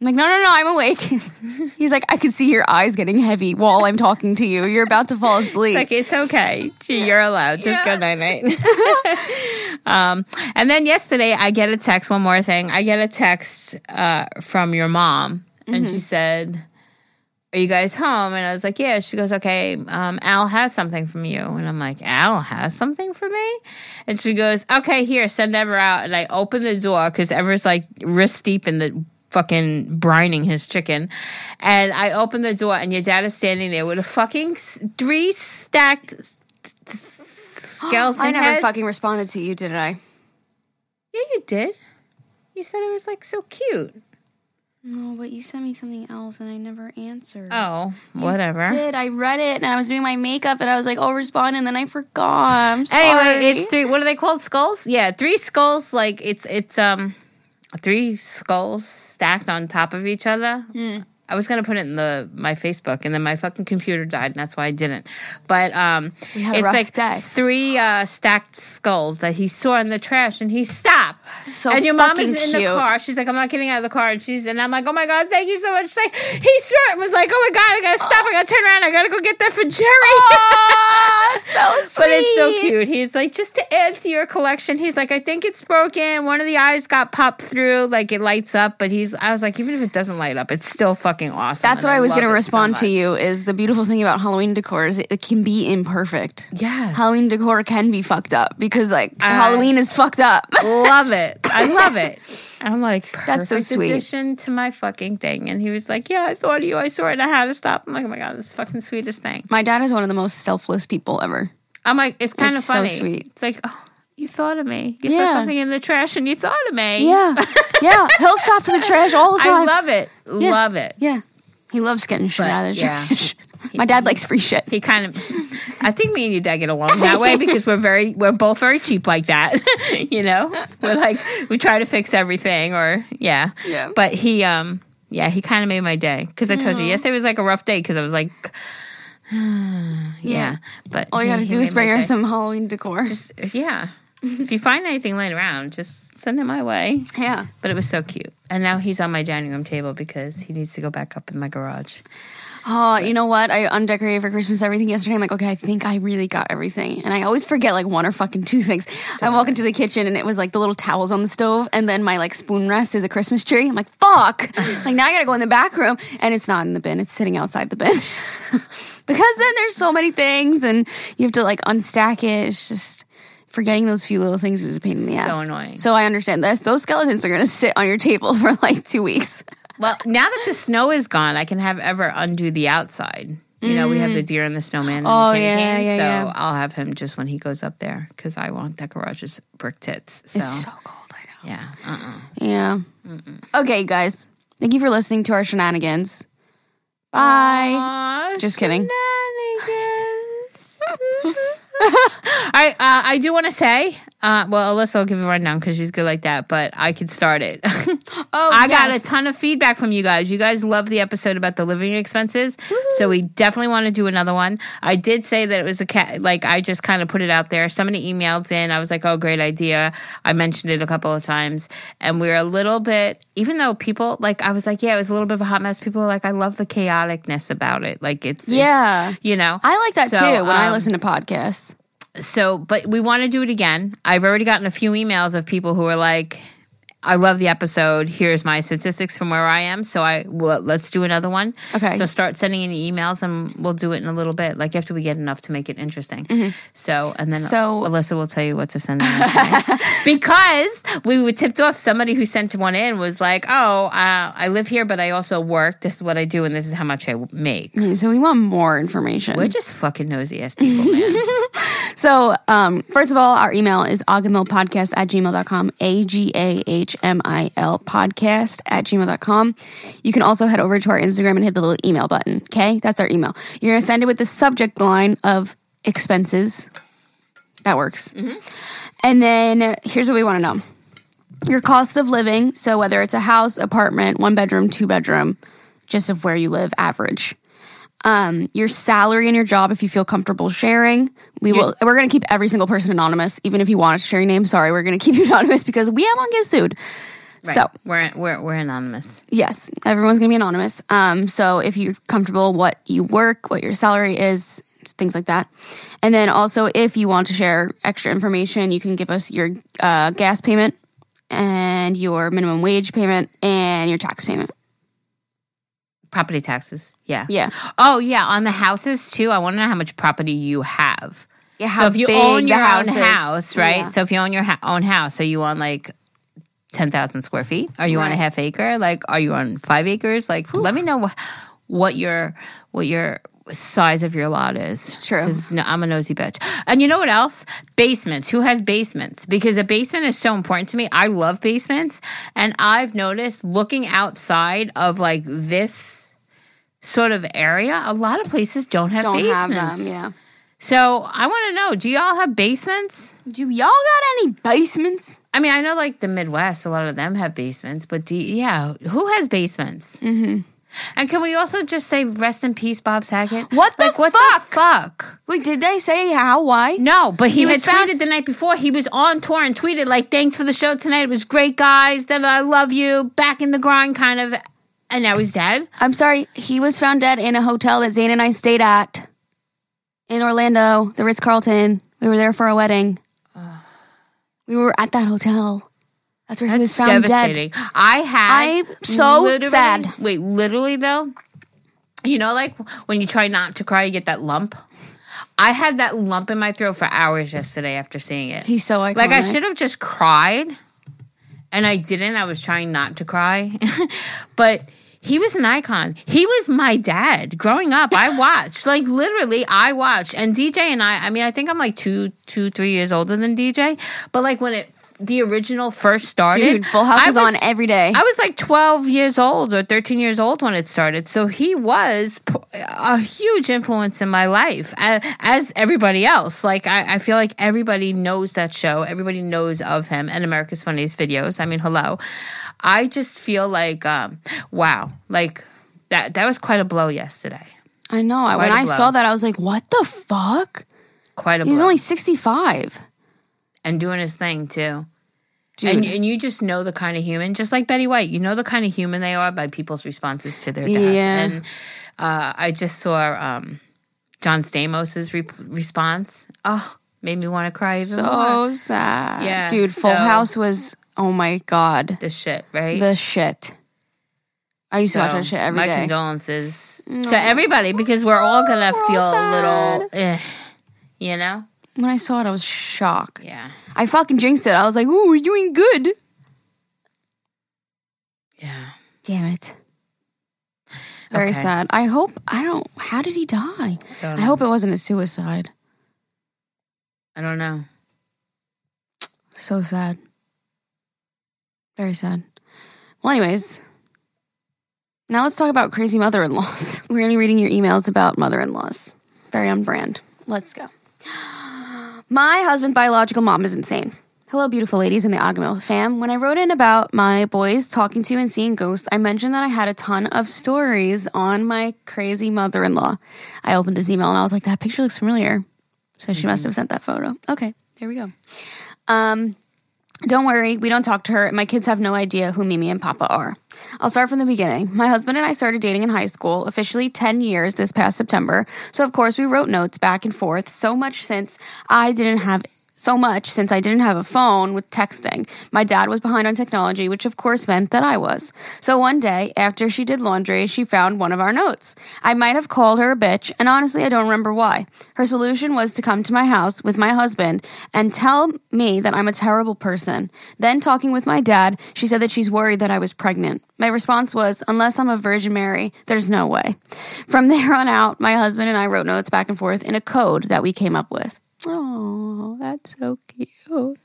I'm like, "No, no, no, I'm awake." He's like, "I can see your eyes getting heavy while I'm talking to you. You're about to fall asleep." Like it's okay. Gee, you're allowed. Just Yeah. go night night. um, and then yesterday, I get a text. One more thing, I get a text uh, from your mom, and Mm-hmm. she said, "Are you guys home?" And I was like, "Yeah." She goes, "Okay, um, Al has something from you," and I'm like, "Al has something for me?" And she goes, "Okay, here, send Ever out." And I open the door because Ever's like wrist deep in the fucking brining his chicken. And I open the door, and your dad is standing there with a fucking s- three stacked s- s- skeleton I never heads. fucking responded to you, did I? Yeah, you did. You said it was like so cute. No, but you sent me something else, and I never answered. Oh, whatever. I did I read it and I was doing my makeup and I was like, "Oh, respond," and then I forgot. I'm sorry. Anyway, it's three. What are they called? Skulls? Yeah, three skulls. Like it's it's um three skulls stacked on top of each other. Hmm. I was gonna put it in the my Facebook, and then my fucking computer died, and that's why I didn't. But um, We had a it's like day. three uh, stacked skulls that he saw in the trash, and he stopped. So and your mom is in the car. She's like, I'm not getting out of the car, and she's and I'm like, oh my god, thank you so much. She's like he saw it and was like, oh my god, I gotta stop, I gotta turn around, I gotta go get that for Jerry. It's so sweet. But it's so cute. He's like, just to add to your collection, he's like, I think it's broken. One of the eyes got popped through, like it lights up. But he's, I was like, even if it doesn't light up, it's still fucking awesome. That's what I was going to respond so to you. Is the beautiful thing about Halloween decor is it, it can be imperfect. Yes. Halloween decor can be fucked up because like I- Halloween is fucked up. love it. I love it. I'm like, That's so sweet. addition to my fucking thing. And he was like, yeah, I thought of you. I saw it. I had to stop. I'm like, oh my god, this is the fucking sweetest thing. My dad is one of the most selfless people ever. I'm like, it's kind of It's so funny. sweet. It's like, oh, you thought of me. You Yeah. saw something in the trash and you thought of me. Yeah, yeah. He'll stop for the trash all the time. I love it. Yeah. Love it. Yeah, he loves getting shit But, out of the yeah. trash. My dad likes free shit. he kind of i think me and your dad get along that way because we're very we're both very cheap like that you know we're like we try to fix everything or yeah Yeah. but he um yeah he kind of made my day because i told you yesterday was like a rough day because i was like yeah, but All you got to do is bring her day. some Halloween decor. yeah if you find anything laying around, just send it my way. Yeah. But it was so cute. And now he's on my dining room table because he needs to go back up in my garage. Oh, you know what? I undecorated for Christmas everything yesterday. I'm like, okay, I think I really got everything. And I always forget like one or fucking two things. I walk into the kitchen and it was like the little towels on the stove and then my like spoon rest is a Christmas tree. I'm like, fuck. like now I gotta go in the back room and it's not in the bin. It's sitting outside the bin. because then there's so many things and you have to like unstack it. It's just forgetting those few little things is a pain in the So ass. annoying. So I understand this. Those skeletons are gonna sit on your table for like two weeks. Well, now that the snow is gone, I can have Ever undo the outside. You know, we have the mm. deer and the snowman and Oh, candy yeah, cane, yeah, so yeah. I'll have him just when he goes up there because I want that garage's brick tits. So, It's so cold, I know. yeah, uh-uh. Yeah. Okay, guys. Thank you for listening to our shenanigans. Bye. Aw, Just kidding. shenanigans. I uh, I do want to say, uh, well, Alyssa will give a rundown because she's good like that, but I could start it. Oh, I got a ton of feedback from you guys. You guys love the episode about the living expenses, so we definitely want to do another one. I did say that it was a cat, like I just kind of put it out there. Somebody emailed in. I was like, "Oh, great idea." I mentioned it a couple of times, and we are a little bit, even though people like, I was like, "Yeah, it was a little bit of a hot mess." People are like, "I love the chaoticness about it." Like it's, it's, Yeah. you know, I like that So, too when I um, listen to podcasts. So but we want to do it again. I've already gotten a few emails of people who are like i love the episode. Here's my statistics from where i am so i well, let's do another one. Okay. so start sending in emails and we'll do it in a little bit like after we get enough to make it interesting. So and then Mm-hmm. So- alyssa will tell you what to send in. Because we were tipped off. Somebody who sent one in was like oh uh, i live here but i also work. This is what i do and this is how much i make. So we want more information. we're just fucking nosy ass people man So, um, first of all, our email is agahmilpodcast at gmail.com, A G A H M I L podcast at gmail.com. You can also head over to our Instagram and hit the little email button. Okay. That's our email. You're going to send it with the subject line of expenses. That works. And then here's what we want to know your cost of living. So, whether it's a house, apartment, one bedroom, two bedroom, just of where you live, average um, your salary and your job if you feel comfortable sharing. We will. We're going to keep every single person anonymous, even if you want to share your name. Sorry, we're going to keep you anonymous because we have on get sued. Right. So we're, we're we're anonymous yes, everyone's going to be anonymous. Um, so if you're comfortable, what you work, what your salary is, things like that, and then also if you want to share extra information, you can give us your uh, gas payment and your minimum wage payment and your tax payment. Property taxes. Yeah. Yeah. Oh, yeah. On the houses too. I want to know how much property you have. Yeah. so if you own your own is. house, right? Yeah. So if you own your ha- own house, so you on like ten thousand square feet? Are you on a half acre? Like, are you on five acres? Like, let me know wh- what your what your size of your lot is. True. 'Cause no, I'm a nosy bitch. And you know what else? Basements. Who has basements? Because a basement is so important to me. I love basements, and I've noticed looking outside of like this sort of area, a lot of places don't have Don't basements. have them. Yeah. So I want to know: Do y'all have basements? Do y'all got any basements? I mean, I know like the Midwest, a lot of them have basements, but do yeah, who has basements? Mm-hmm. And can we also just say rest in peace, Bob Saget? What the like, what fuck? the fuck? Wait, did they say how? Why? No, but he, He had was found- tweeted the night before. He was on tour and tweeted like, "Thanks for the show tonight. It was great, guys. That I love you. Back in the grind, kind of." And now he's dead. I'm sorry. He was found dead in a hotel that Zane and I stayed at in Orlando, the Ritz Carlton. We were there for a wedding. We were at that hotel. That's where he was found dead. devastating. I had. I'm so sad. Wait, literally though, you know, like when you try not to cry, you get that lump. I had that lump in my throat for hours yesterday after seeing it. He's so iconic. like I should have just cried, and I didn't. I was trying not to cry, but. He was an icon. He was my dad growing up. I watched, like literally, I watched. And DJ and I, I mean, I think I'm like two, two, three years older than DJ. But like when it, the original first started, Dude, Full House I was, on every day. I was like 12 years old or 13 years old when it started. So he was a huge influence in my life, as everybody else. Like, I, I feel like everybody knows that show. Everybody knows of him and America's Funniest Videos. I mean, hello. I just feel like, um, wow, like that, that was quite a blow yesterday. I know. when Quite a I saw that, I was like, what the fuck? Quite a He's blow. only 65. and doing his thing too. Dude. And, and you just know the kind of human, just like Betty White, you know the kind of human they are by people's responses to their death. Yeah. And uh, I just saw um, John Stamos's re- response. Oh, made me want to cry even more. so sad. Yeah, Dude, Full so- House was, oh my God, The shit, right? the shit. I used to watch that shit every my day. condolences to everybody because we're all gonna we're all feel a little, eh, you know? When I saw it, I was shocked. Yeah, I fucking jinxed it. I was like, ooh, we're doing good. yeah. Damn it. Very Okay. sad. I hope, I don't, how did he die? Don't I know. hope it wasn't a suicide. I don't know. So sad. Very sad. Well, anyways, now let's talk about crazy mother in laws. We're only reading your emails about mother in laws. Very on brand. Let's go. My husband's biological mom is insane. Hello, beautiful ladies in the Agahmil fam. When I wrote in about my boys talking to and seeing ghosts, I mentioned that I had a ton of stories on my crazy mother in law. I opened this email and I was like, that picture looks familiar. So she must have sent that photo. Okay, there we go. Um, don't worry, we don't talk to her. My kids have no idea who Mimi and Papa are. I'll start from the beginning. My husband and I started dating in high school, officially 10 years this past September. So, of course, we wrote notes back and forth, so much since I didn't have. So much since I didn't have a phone with texting. My dad was behind on technology, which of course meant that I was. So one day, after she did laundry, she found one of our notes. I might have called her a bitch, and honestly, I don't remember why. Her solution was to come to my house with my husband and tell me that I'm a terrible person. Then, talking with my dad, she said that she's worried that I was pregnant. My response was, unless I'm a Virgin Mary, there's no way. From there on out, my husband and I wrote notes back and forth in a code that we came up with. Oh, that's so cute.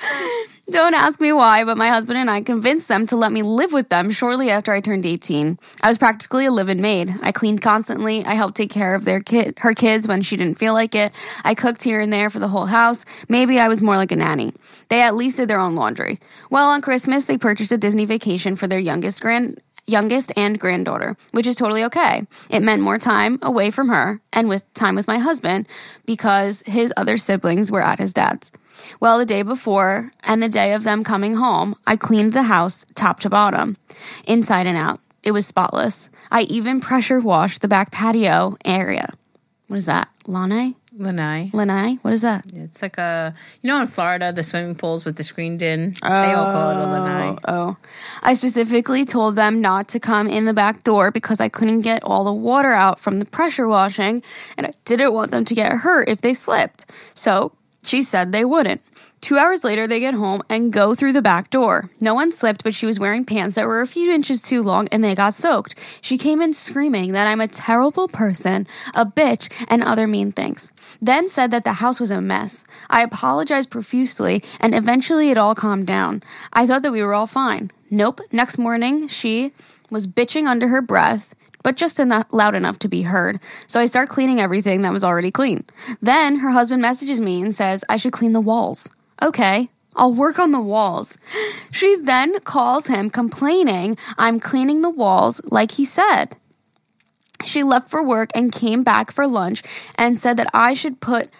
Don't ask me why, but my husband and I convinced them to let me live with them shortly after I turned 18. I was practically a live-in maid. I cleaned constantly. I helped take care of their kid, her kids when she didn't feel like it. I cooked here and there for the whole house. Maybe I was more like a nanny. They at least did their own laundry. Well, on Christmas, they purchased a Disney vacation for their youngest grand youngest and granddaughter, which is totally okay. It meant more time away from her and with time with my husband because his other siblings were at his dad's. Well, the day before and the day of them coming home, I cleaned the house top to bottom, inside and out. It was spotless. I even pressure washed the back patio area. What is that? Lanai? Lanai. Lanai? What is that? It's like a, you know, in Florida, the swimming pools with the screened in, they all call it a oh, lanai. Oh. I specifically told them not to come in the back door because I couldn't get all the water out from the pressure washing and I didn't want them to get hurt if they slipped. So she said they wouldn't. Two hours later, they get home and go through the back door. No one slipped, but she was wearing pants that were a few inches too long and they got soaked. She came in screaming that I'm a terrible person, a bitch, and other mean things. Then said that the house was a mess. I apologized profusely and eventually it all calmed down. I thought that we were all fine. Nope. Next morning, she was bitching under her breath but just enough, loud enough to be heard. So I start cleaning everything that was already clean. Then her husband messages me and says I should clean the walls. Okay, I'll work on the walls. She then calls him complaining I'm cleaning the walls like he said. She left for work and came back for lunch and said that I should put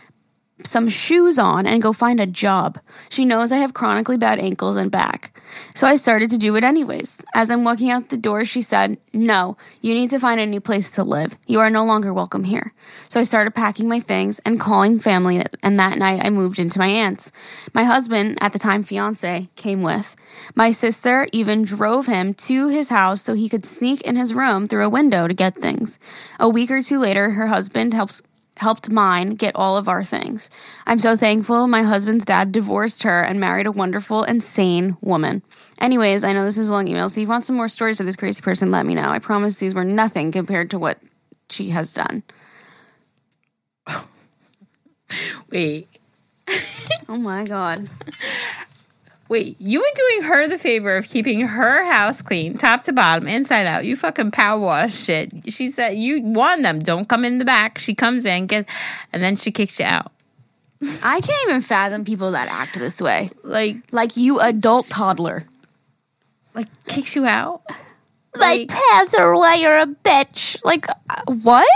some shoes on and go find a job. She knows I have chronically bad ankles and back. So I started to do it anyways. As I'm walking out the door, she said, No, you need to find a new place to live. You are no longer welcome here. So I started packing my things and calling family, and that night I moved into my aunt's. My husband, at the time fiance, came with. My sister even drove him to his house so he could sneak in his room through a window to get things. A week or two later, her husband helps helped mine get all of our things. I'm so thankful my husband's dad divorced her and married a wonderful and sane woman. Anyways, I know this is a long email, so if you want some more stories of this crazy person, let me know. I promise these were nothing compared to what she has done. Wait, Oh my god. wait, you were doing her the favor of keeping her house clean, top to bottom, inside out. You fucking power wash shit. She said you warn them, don't come in the back. She comes in, gets, and then she kicks you out. I can't even fathom people that act this way. Like, Like you adult toddler. like kicks you out. Like pants are why you're a bitch. Like uh, what?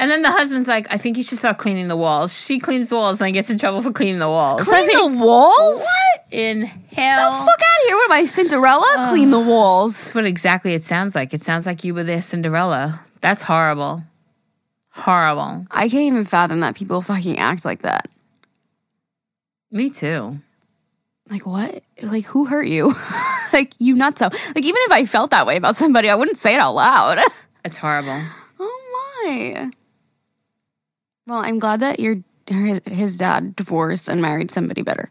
And then the husband's like, I think you should start cleaning the walls. She cleans the walls and then gets in trouble for cleaning the walls. Clean think, the walls? What in hell? The fuck out of here. What am I, Cinderella? Clean the walls. That's what exactly it sounds like. It sounds like you were there, Cinderella. That's horrible. Horrible. I can't even fathom that people fucking act like that. Me too. Like what? Like who hurt you? like you not so. Like even if I felt that way about somebody, I wouldn't say it out loud. It's horrible. oh my. Well, I'm glad that your his, his dad divorced and married somebody better.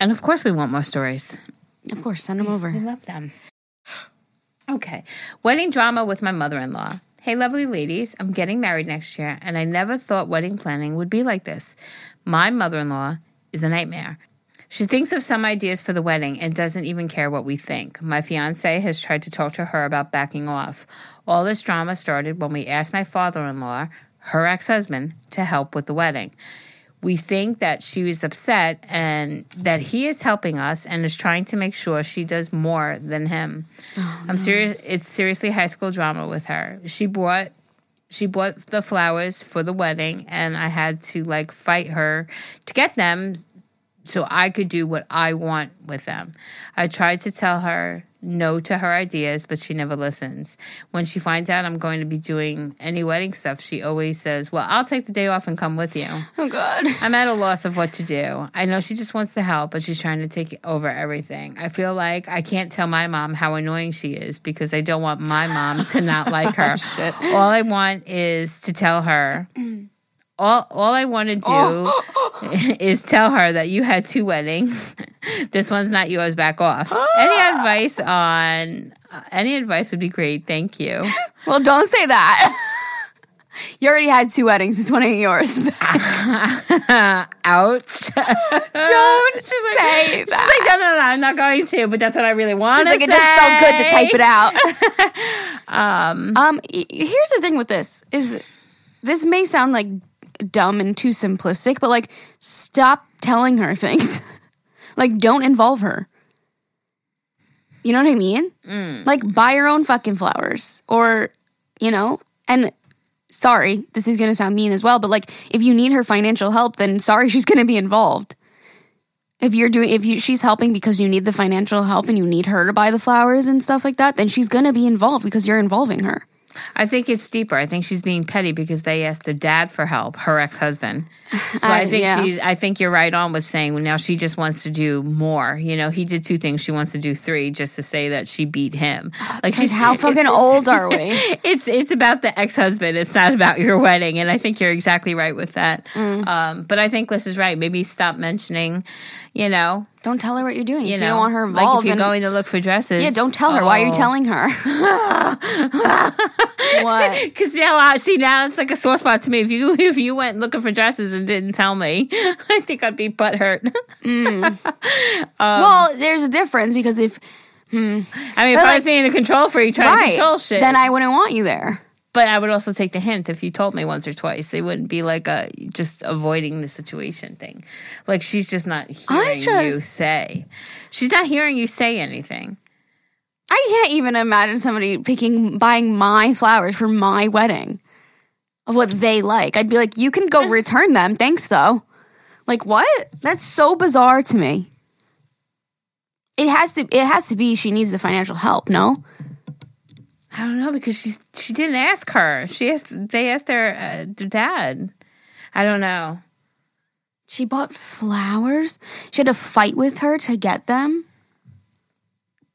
And of course, we want more stories. Of course, send them over. We love them. Okay. Wedding drama with my mother in law. Hey, lovely ladies, I'm getting married next year, and I never thought wedding planning would be like this. My mother in law is a nightmare. She thinks of some ideas for the wedding and doesn't even care what we think. My fiance has tried to talk to her about backing off. All this drama started when we asked my father in law, her ex husband, to help with the wedding. We think that she was upset and that he is helping us and is trying to make sure she does more than him. Oh, I'm serious. It's seriously high school drama with her. She brought she bought the flowers for the wedding and I had to like fight her to get them so I could do what I want with them. I tried to tell her no to her ideas, but she never listens. When she finds out I'm going to be doing any wedding stuff, she always says, Well, I'll take the day off and come with you. Oh God. I'm at a loss of what to do. I know she just wants to help, but she's trying to take over everything. I feel like I can't tell my mom how annoying she is because I don't want my mom to not like her. all I want is to tell her. All, all I want to do is tell her that you had two weddings. this one's not yours. Back off. Any advice on uh, any advice would be great. Thank you. Well, don't say that. you already had two weddings. This one ain't yours. Ouch. don't say She's that. like, no, no, no, I'm not going to, but that's what I really want to like it just felt good to type it out. um, um, here's the thing with this is this may sound like dumb and too simplistic, but like stop telling her things. like don't involve her. You know what I mean? Mm. Like buy your own fucking flowers or you know, and sorry, this is going to sound mean as well, but like if you need her financial help, then sorry she's going to be involved. If you're doing if you she's helping because you need the financial help and you need her to buy the flowers and stuff like that, then she's going to be involved because you're involving her. I think it's deeper. I think she's being petty because they asked their dad for help, her ex husband. So I, I- think yeah. she's. I think you're right on with saying well, now she just wants to do more. You know, he did two things. She wants to do three, just to say that she beat him. Like Like how fucking old are we? It's it's about the ex husband. It's not about your wedding, and I think you're exactly right with that. Mm. Um, but I think Liz is right. Maybe stop mentioning. You know, Don't tell her what you're doing. you if know, you don't want her like involved, if you're going to look for dresses. yeah, don't tell her. Why are you oh. telling her? what? Because now, I see now it's like a sore spot to me. If you if you went looking for dresses and didn't tell me, I think I'd be butthurt. Mm. Um, well, there's a difference because if hmm. I mean, if But, I was being a control freak trying to control shit, then I wouldn't want you there. But I would also take the hint if you told me once or twice. It wouldn't be like a just avoiding the situation thing. Like she's just not hearing you just- say. She's not hearing you say anything. I can't even imagine somebody picking buying my flowers for my wedding of what they like. I'd be like, you can go return them. Thanks though. Like what? That's so bizarre to me. It has to it has to be she needs the financial help, no? I don't know because she's she didn't ask her. She asked they asked their, uh, their dad. I don't know. She bought flowers. She had to fight with her to get them.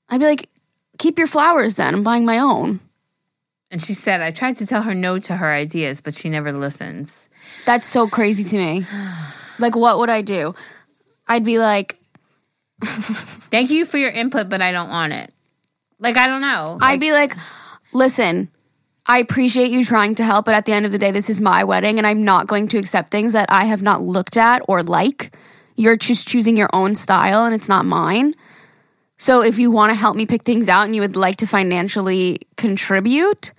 I'd be like, keep your flowers then. I'm buying my own. And she said, I tried to tell her no to her ideas, but she never listens. That's so crazy to me. Like, what would I do? I'd be like, Thank you for your input, but I don't want it. Like, I don't know. I'd be like, listen, I appreciate you trying to help, but at the end of the day, this is my wedding, and I'm not going to accept things that I have not looked at or like. You're just choosing your own style, and it's not mine. So if you want to help me pick things out and you would like to financially contribute,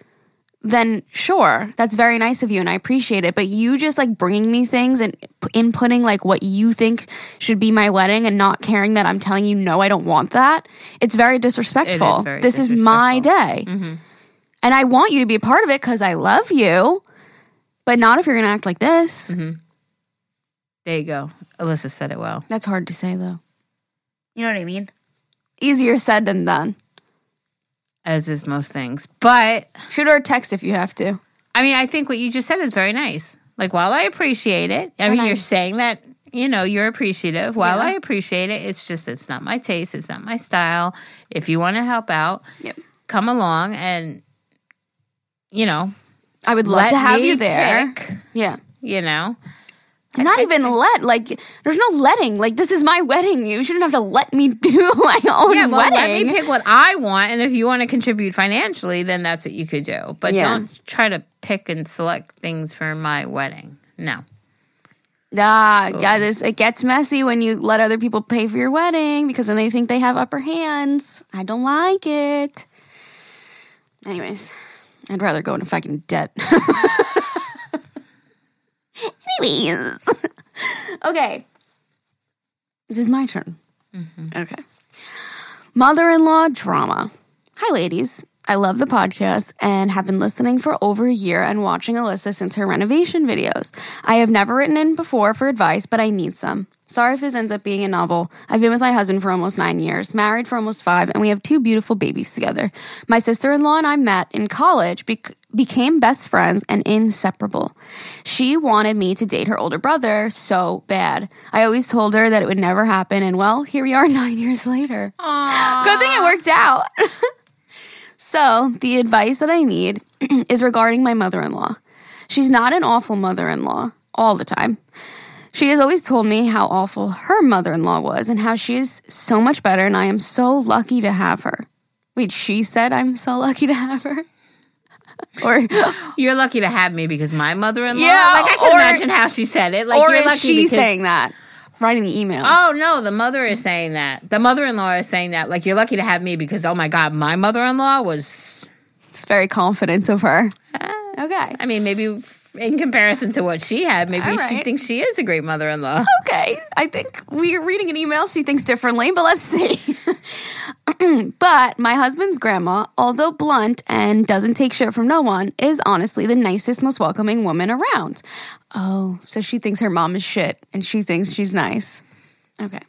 then sure, that's very nice of you, and I appreciate it. But you just like bringing me things and inputting like what you think should be my wedding, and not caring that I'm telling you no, I don't want that. It's very disrespectful. very this is my day, disrespectful. And I want you to be a part of it because I love you. but not if you're gonna act like this. Mm-hmm. There you go. Alyssa said it well. That's hard to say though. You know what I mean? Easier said than done. As is most things. But Shoot her a text if you have to. I mean, I think what you just said is very nice. Like, while I appreciate it, I And mean, I- you're saying that, you know, you're appreciative. While Yeah. I appreciate it, it's just, it's not my taste. It's not my style. If you want to help out, Yep. come along and, you know, I would love to have you there. pick, Yeah. you know, It's not even let. Like, there's no letting. Like, this is my wedding. You shouldn't have to let me do my own yeah, well, let me pick what I want. And if you want to contribute financially, then that's what you could do. But Yeah. don't try to pick and select things for my wedding. No. Ah, yeah, this it gets messy when you let other people pay for your wedding because then they think they have upper hands. I don't like it. Anyways, I'd rather go into fucking debt. Anyways, okay, this is my turn. Mm-hmm. Okay, mother-in-law drama. Hi, ladies. I love the podcast and have been listening for over a year and watching Alyssa since her renovation videos. I have never written in before for advice, but I need some. Sorry if this ends up being a novel. I've been with my husband for almost nine years, married for almost five, and we have two beautiful babies together. My sister in law and I met in college, bec- became best friends, and inseparable. She wanted me to date her older brother so bad. I always told her that it would never happen, and well, here we are nine years later. Aww. Good thing it worked out. so, the advice that I need is regarding my mother in law. She's not an awful mother in law all the time. She has always told me how awful her mother in law was and how she is so much better, and I am so lucky to have her. Wait, she said I'm so lucky to have her? or You're lucky to have me because my mother in law, Yeah, like I can or- imagine how she said it. Like or you're is lucky she because, saying that? Writing the email. Oh no, the mother is saying that. The mother in law is saying that. Like you're lucky to have me because oh my god, my mother in law was. It's very confident of her. Ah. Okay. I mean, maybe in comparison to what she had, maybe All she thinks she is a great mother in law. okay. I think we're reading an email. She thinks differently, but let's see. but my husband's grandma, although blunt and doesn't take shit from no one, is honestly the nicest, most welcoming woman around. Oh, so she thinks her mom is shit and she thinks she's nice. Okay.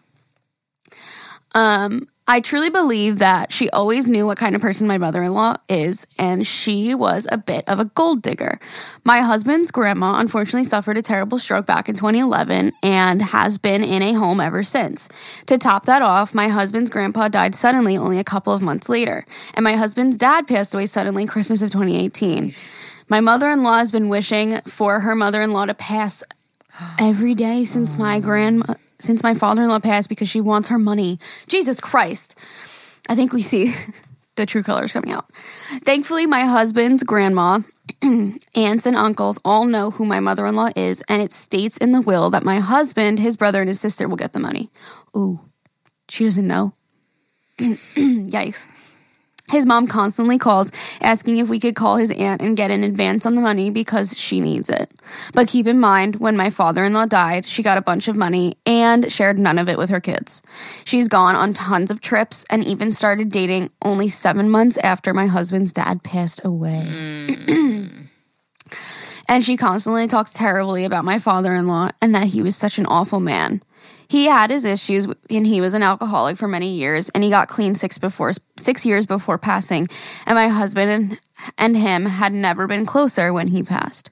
Um, I truly believe that she always knew what kind of person my mother in law is, and she was a bit of a gold digger. My husband's grandma unfortunately suffered a terrible stroke back in 2011 and has been in a home ever since. To top that off, my husband's grandpa died suddenly only a couple of months later, and my husband's dad passed away suddenly Christmas of 2018. My mother in law has been wishing for her mother in law to pass every day since my oh. grandma since my father-in-law passed because she wants her money. Jesus Christ. I think we see the true colors coming out. Thankfully, my husband's grandma, aunts and uncles all know who my mother-in-law is and it states in the will that my husband, his brother and his sister will get the money. Ooh. She doesn't know. Yikes. His mom constantly calls asking if we could call his aunt and get an advance on the money because she needs it. But keep in mind, when my father in law died, she got a bunch of money and shared none of it with her kids. She's gone on tons of trips and even started dating only seven months after my husband's dad passed away. Mm. and she constantly talks terribly about my father in law and that he was such an awful man. He had his issues and he was an alcoholic for many years and he got clean six before six years before passing and my husband and, and him had never been closer when he passed.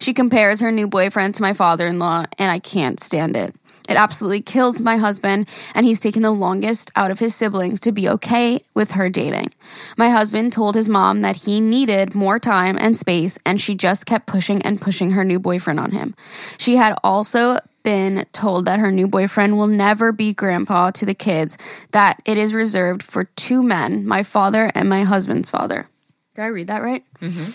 She compares her new boyfriend to my father-in-law and I can't stand it. It absolutely kills my husband, and he's taken the longest out of his siblings to be okay with her dating. My husband told his mom that he needed more time and space, and she just kept pushing and pushing her new boyfriend on him. She had also been told that her new boyfriend will never be grandpa to the kids, that it is reserved for two men, my father and my husband's father. Did I read that right? Mm-hmm.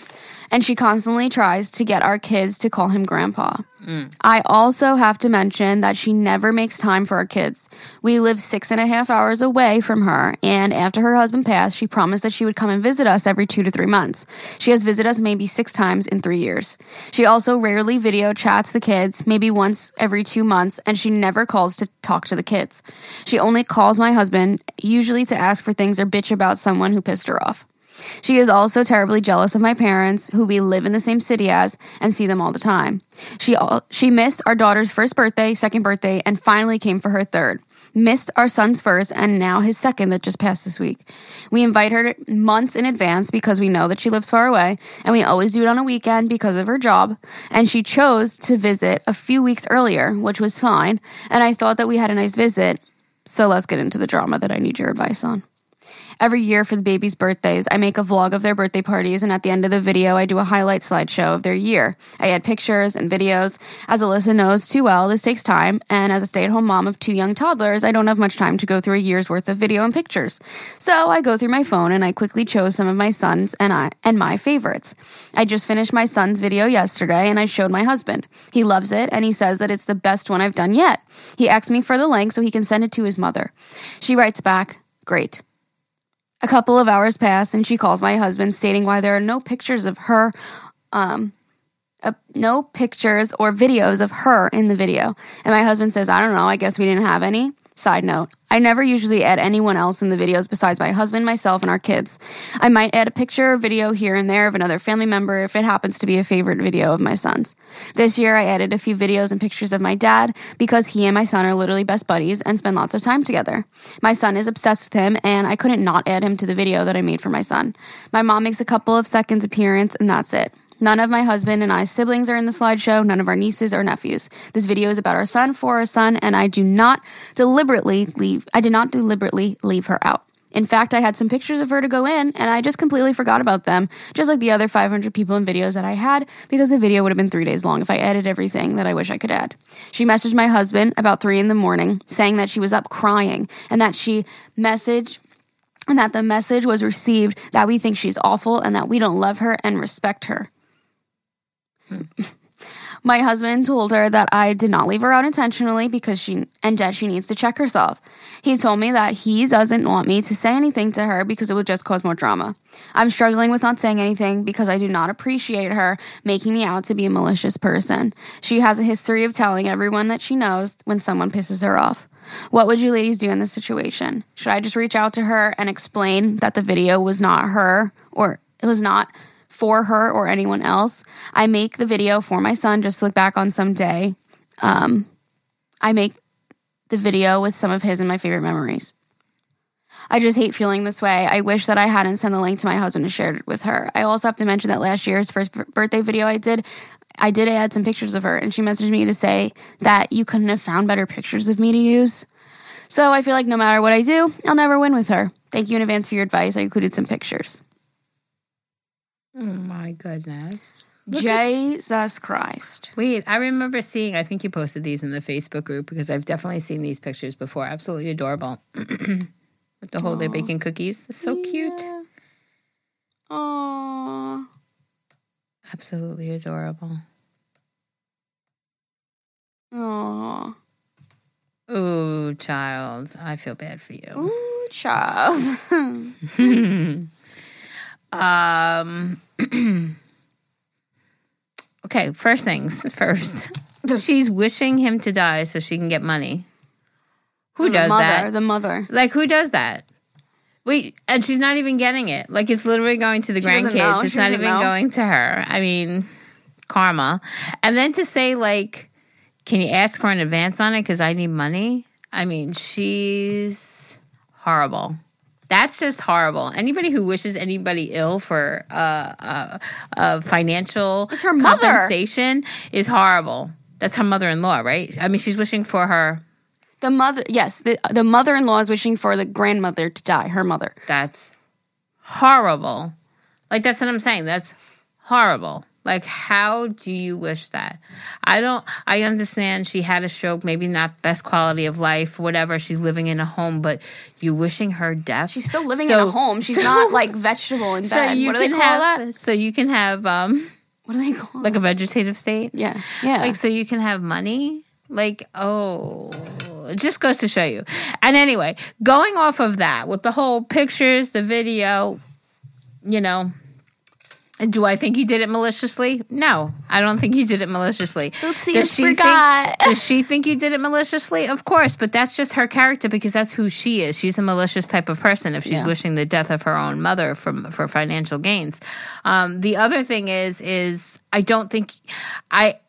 And she constantly tries to get our kids to call him grandpa. Mm. I also have to mention that she never makes time for our kids. We live six and a half hours away from her, and after her husband passed, she promised that she would come and visit us every two to three months. She has visited us maybe six times in three years. She also rarely video chats the kids, maybe once every two months, and she never calls to talk to the kids. She only calls my husband, usually to ask for things or bitch about someone who pissed her off. She is also terribly jealous of my parents, who we live in the same city as and see them all the time. She all, she missed our daughter's first birthday, second birthday, and finally came for her third. Missed our son's first and now his second that just passed this week. We invite her months in advance because we know that she lives far away, and we always do it on a weekend because of her job. And she chose to visit a few weeks earlier, which was fine. And I thought that we had a nice visit. So let's get into the drama that I need your advice on. Every year for the baby's birthdays, I make a vlog of their birthday parties, and at the end of the video, I do a highlight slideshow of their year. I add pictures and videos. As Alyssa knows too well, this takes time, and as a stay at home mom of two young toddlers, I don't have much time to go through a year's worth of video and pictures. So I go through my phone and I quickly chose some of my son's and I and my favorites. I just finished my son's video yesterday and I showed my husband. He loves it and he says that it's the best one I've done yet. He asked me for the link so he can send it to his mother. She writes back, Great. A couple of hours pass, and she calls my husband, stating why there are no pictures of her, um, uh, no pictures or videos of her in the video. And my husband says, I don't know, I guess we didn't have any. Side note, I never usually add anyone else in the videos besides my husband, myself, and our kids. I might add a picture or video here and there of another family member if it happens to be a favorite video of my son's. This year, I added a few videos and pictures of my dad because he and my son are literally best buddies and spend lots of time together. My son is obsessed with him, and I couldn't not add him to the video that I made for my son. My mom makes a couple of seconds appearance, and that's it. None of my husband and I's siblings are in the slideshow, none of our nieces or nephews. This video is about our son for our son, and I do not deliberately leave I did not deliberately leave her out. In fact, I had some pictures of her to go in, and I just completely forgot about them, just like the other 500 people in videos that I had, because the video would have been three days long if I added everything that I wish I could add. She messaged my husband about three in the morning, saying that she was up crying and that she messaged and that the message was received that we think she's awful and that we don't love her and respect her. My husband told her that I did not leave her out intentionally because she and that she needs to check herself. He told me that he doesn't want me to say anything to her because it would just cause more drama. I'm struggling with not saying anything because I do not appreciate her making me out to be a malicious person. She has a history of telling everyone that she knows when someone pisses her off. What would you ladies do in this situation? Should I just reach out to her and explain that the video was not her or it was not for her or anyone else. I make the video for my son just to look back on someday. Um, I make the video with some of his and my favorite memories. I just hate feeling this way. I wish that I hadn't sent the link to my husband and shared it with her. I also have to mention that last year's first birthday video I did, I did add some pictures of her, and she messaged me to say that you couldn't have found better pictures of me to use. So I feel like no matter what I do, I'll never win with her. Thank you in advance for your advice. I included some pictures. Oh my goodness. Jesus Christ. Wait, I remember seeing, I think you posted these in the Facebook group because I've definitely seen these pictures before. Absolutely adorable. With the whole they're baking cookies. It's so yeah. cute. Aww. Absolutely adorable. Aww. Ooh, child. I feel bad for you. Ooh, child. um okay, first things first. She's wishing him to die so she can get money. Who the does mother, that? The mother. Like who does that? Wait, and she's not even getting it. Like it's literally going to the She grandkids. It's not even know. going to her. I mean, karma. And then to say like, can you ask for an advance on it because I need money? I mean, she's horrible. That's just horrible. Anybody who wishes anybody ill for uh, uh, uh, financial It's her mother. compensation is horrible. That's her mother-in-law, right? I mean, she's wishing for her. The mother, yes, the, the mother in law is wishing for the grandmother to die, her mother. That's horrible. Like that's what I'm saying. That's horrible. Like how do you wish that? I don't I understand she had a stroke, maybe not best quality of life, whatever. She's living in a home, but you wishing her death. She's still living So- in a home. She's so- not like vegetable in so bed. you what do they call have, that? So you can have um What do they call like it? a vegetative state. Yeah, yeah. Like so you can have money. Like oh, it just goes to show you. And anyway, going off of that with the whole pictures, the video, you know, Do I think he did it maliciously? No, I don't think he did it maliciously. Oopsie, Does I forgot. Think, does she think he did it maliciously? Of course, but that's just her character because that's who she is. She's a malicious type of person if she's Yeah. wishing the death of her own mother from for financial gains. Um, the other thing is, is I don't think I.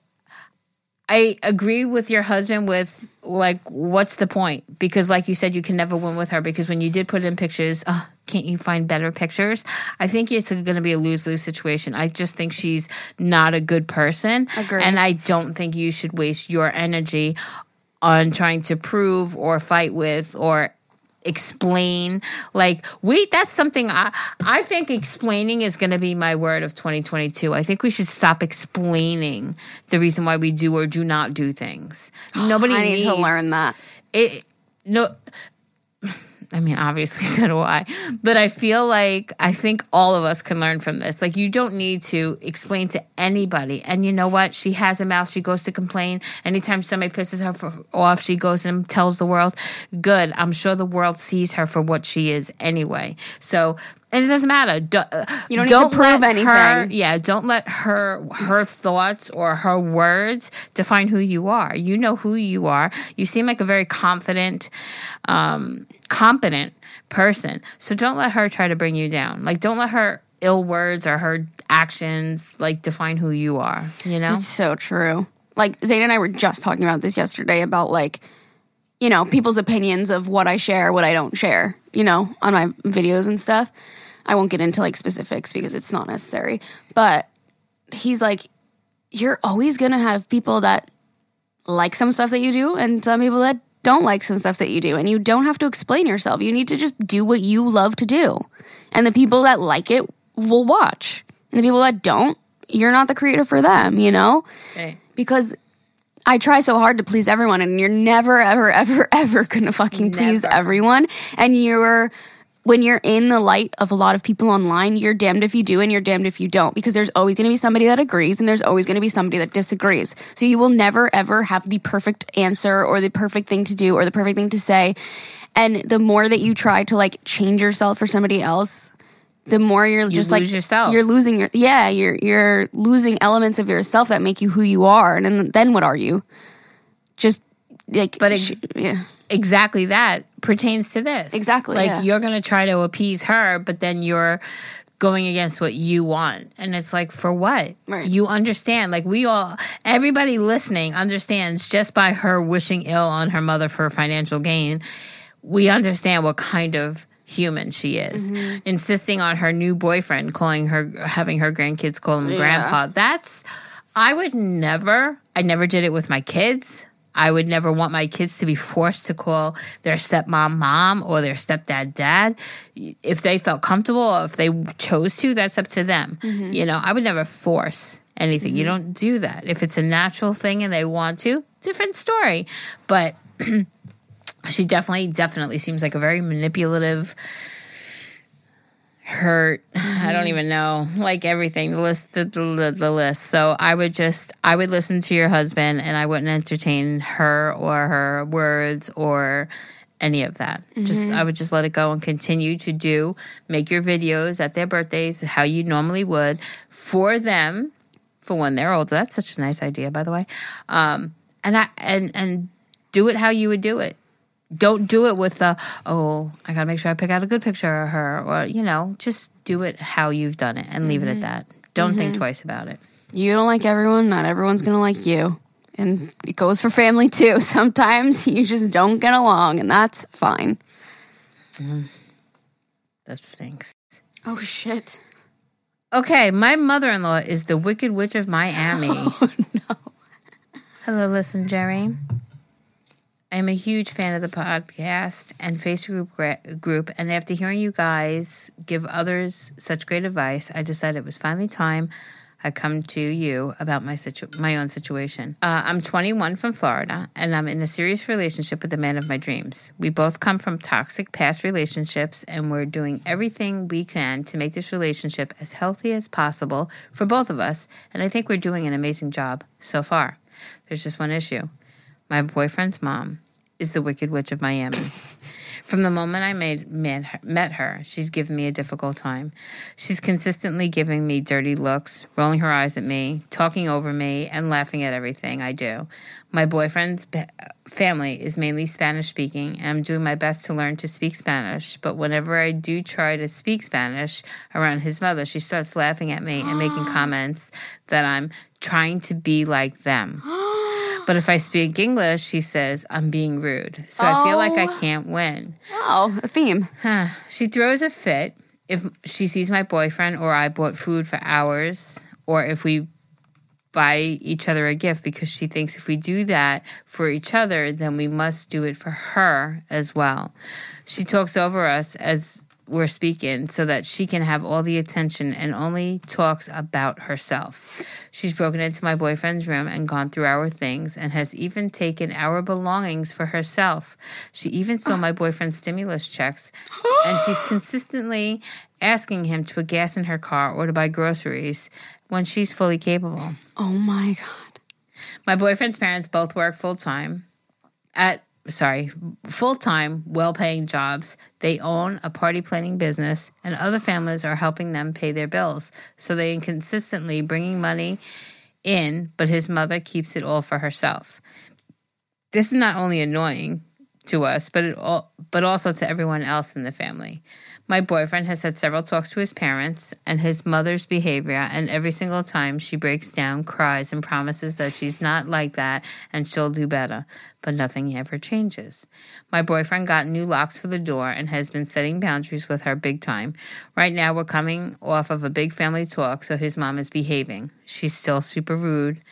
I agree with your husband with like what's the point? Because like you said, you can never win with her because when you did put in pictures, uh, can't you find better pictures? I think it's going to be a lose lose situation. I just think she's not a good person, Agree. and I don't think you should waste your energy on trying to prove or fight with or explain like wait that's something i i think explaining is going to be my word of 2022 i think we should stop explaining the reason why we do or do not do things nobody I need needs to learn that. it no I mean, obviously, so do I. But I feel like I think all of us can learn from this. Like, you don't need to explain to anybody. And you know what? She has a mouth. She goes to complain. Anytime somebody pisses her off, she goes and tells the world. Good. I'm sure the world sees her for what she is anyway. So, and it doesn't matter. Do, You don't need to prove let Her, anything. yeah, don't let her her thoughts or her words define who you are. You know who you are. You seem like a very confident, um, competent person. So don't let her try to bring you down. Like don't let her ill words or her actions like define who you are. You know? It's so true. Like Zane and I were just talking about this yesterday about like, you know, people's opinions of what I share, what I don't share, you know, on my videos and stuff. I won't get into like specifics because it's not necessary. But he's like, you're always gonna have people that like some stuff that you do and some people that don't like some stuff that you do. And you don't have to explain yourself. You need to just do what you love to do. And the people that like it will watch. And the people that don't, you're not the creator for them, you know? Right. because I try so hard to please everyone, and you're never, ever, ever, ever gonna fucking please everyone. And you're when you're in the light of a lot of people online, you're damned if you do and you're damned if you don't, because there's always gonna be somebody that agrees and there's always gonna be somebody that disagrees. So you will never ever have the perfect answer or the perfect thing to do or the perfect thing to say. And the more that you try to like change yourself for somebody else, the more you're just like yourself. You're losing your yeah. You're you're losing elements of yourself that make you who you are, and then, then what are you? Just like, But ex- yeah, exactly that pertains to this. Exactly, Like yeah. you're going to try to appease her, but then you're going against what you want. And it's like, for what? Right. You understand. Like we all, everybody listening understands just by her wishing ill on her mother for financial gain, we understand what kind of human she is. Mm-hmm. Insisting on her new boyfriend calling her, having her grandkids call him Yeah. grandpa. That's, I would never, I never did it with my kids. I would never want my kids to be forced to call their stepmom mom or their stepdad dad. If they felt comfortable or if they chose to, that's up to them. Mm-hmm. You know, I would never force anything. You mm-hmm. don't do that. If it's a natural thing and they want to, different story. But she definitely, definitely seems like a very manipulative, hurt. I don't even know, like everything. The list, the, the the list. So I would just, I would listen to your husband, and I wouldn't entertain her or her words or any of that. Just, I would just let it go and continue to do, make your videos at their birthdays how you normally would for them, for when they're older. That's such a nice idea, by the way. Um, and I and and do it how you would do it don't do it with the oh i gotta make sure i pick out a good picture of her or you know just do it how you've done it and leave it at mm-hmm. that. Don't think mm-hmm. twice about it. You don't like everyone. Not everyone's gonna like you, and it goes for family too. Sometimes you just don't get along, and that's fine. Mm. that stinks. Oh shit! okay my mother-in-law is the wicked witch of miami. Oh no. Hello listen jerry I am a huge fan of the podcast and Facebook gra- group, and after hearing you guys give others such great advice, I decided it was finally time I come to you about my situ- my own situation. Uh, I'm 21 from Florida, and I'm in a serious relationship with the man of my dreams. We both come from toxic past relationships, and we're doing everything we can to make this relationship as healthy as possible for both of us. And I think we're doing an amazing job so far. There's just one issue. My boyfriend's mom is the Wicked Witch of Miami. From the moment I made met her, met her, she's given me a difficult time. She's consistently giving me dirty looks, rolling her eyes at me, talking over me, and laughing at everything I do. My boyfriend's family is mainly Spanish speaking, and I'm doing my best to learn to speak Spanish. But whenever I do try to speak Spanish around his mother, she starts laughing at me and making comments that I'm trying to be like them. But if I speak English, she says I'm being rude. So I feel like I Oh. can't win. Oh, a theme. She throws a fit if she sees my boyfriend or I bought food for hours or if we buy each other a gift because she thinks if we do that for each other, then we must do it for her as well. She talks over us as we're speaking so that she can have all the attention and only talks about herself. She's broken into my boyfriend's room and gone through our things and has even taken our belongings for herself. She even stole my boyfriend's stimulus checks and she's consistently asking him to put gas in her car or to buy groceries when she's fully capable. Oh my god. My boyfriend's parents both work full time at sorry, full time, well paying jobs. They own a party planning business, and other families are helping them pay their bills. So they are consistently bringing money in, but his mother keeps it all for herself. This is not only annoying to us, but it all, but also to everyone else in the family. My boyfriend has had several talks to his parents and his mother's behavior, and every single time she breaks down, cries, and promises that she's not like that and she'll do better. But nothing ever changes. My boyfriend got new locks for the door and has been setting boundaries with her big time. Right now, we're coming off of a big family talk, so his mom is behaving. She's still super rude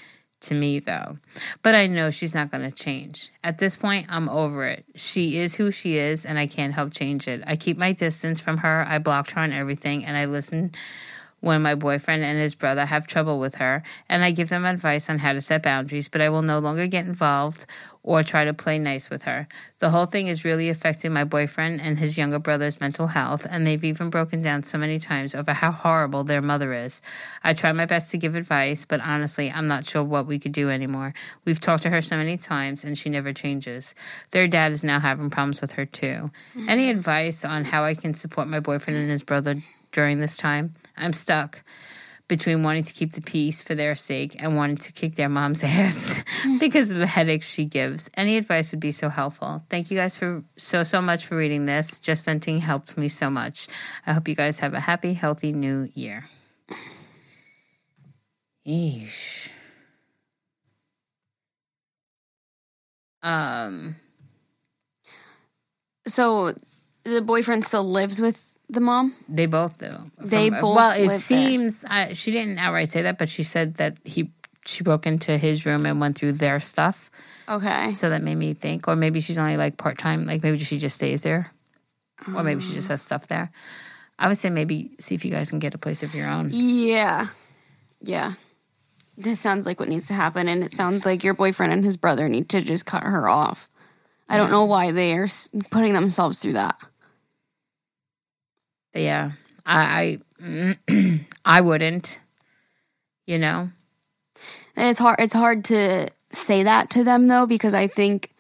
to me though. But I know she's not going to change. At this point, I'm over it. She is who she is and I can't help change it. I keep my distance from her. I blocked her on everything and I listen when my boyfriend and his brother have trouble with her and I give them advice on how to set boundaries, but I will no longer get involved or try to play nice with her. The whole thing is really affecting my boyfriend and his younger brother's mental health, and they've even broken down so many times over how horrible their mother is. I try my best to give advice, but honestly, I'm not sure what we could do anymore. We've talked to her so many times, and she never changes. Their dad is now having problems with her, too. Mm-hmm. Any advice on how I can support my boyfriend and his brother during this time? I'm stuck between wanting to keep the peace for their sake and wanting to kick their mom's ass because of the headaches she gives. Any advice would be so helpful. Thank you guys for so, so much for reading this. Just venting helped me so much. I hope you guys have a happy, healthy new year. Eesh. Um, So the boyfriend still lives with the mom? they both do. They both Well, it seems I, she didn't outright say that, but she said that he she broke into his room and went through their stuff. Okay. So that made me think, or maybe she's only like part time, like maybe she just stays there, or maybe she just has stuff there. I would say maybe see if you guys can get a place of your own. Yeah. Yeah. That sounds like what needs to happen. And it sounds like your boyfriend and his brother need to just cut her off. I don't know why they are putting themselves through that. But yeah, I I, I wouldn't, you know. And it's hard it's hard to say that to them though because I think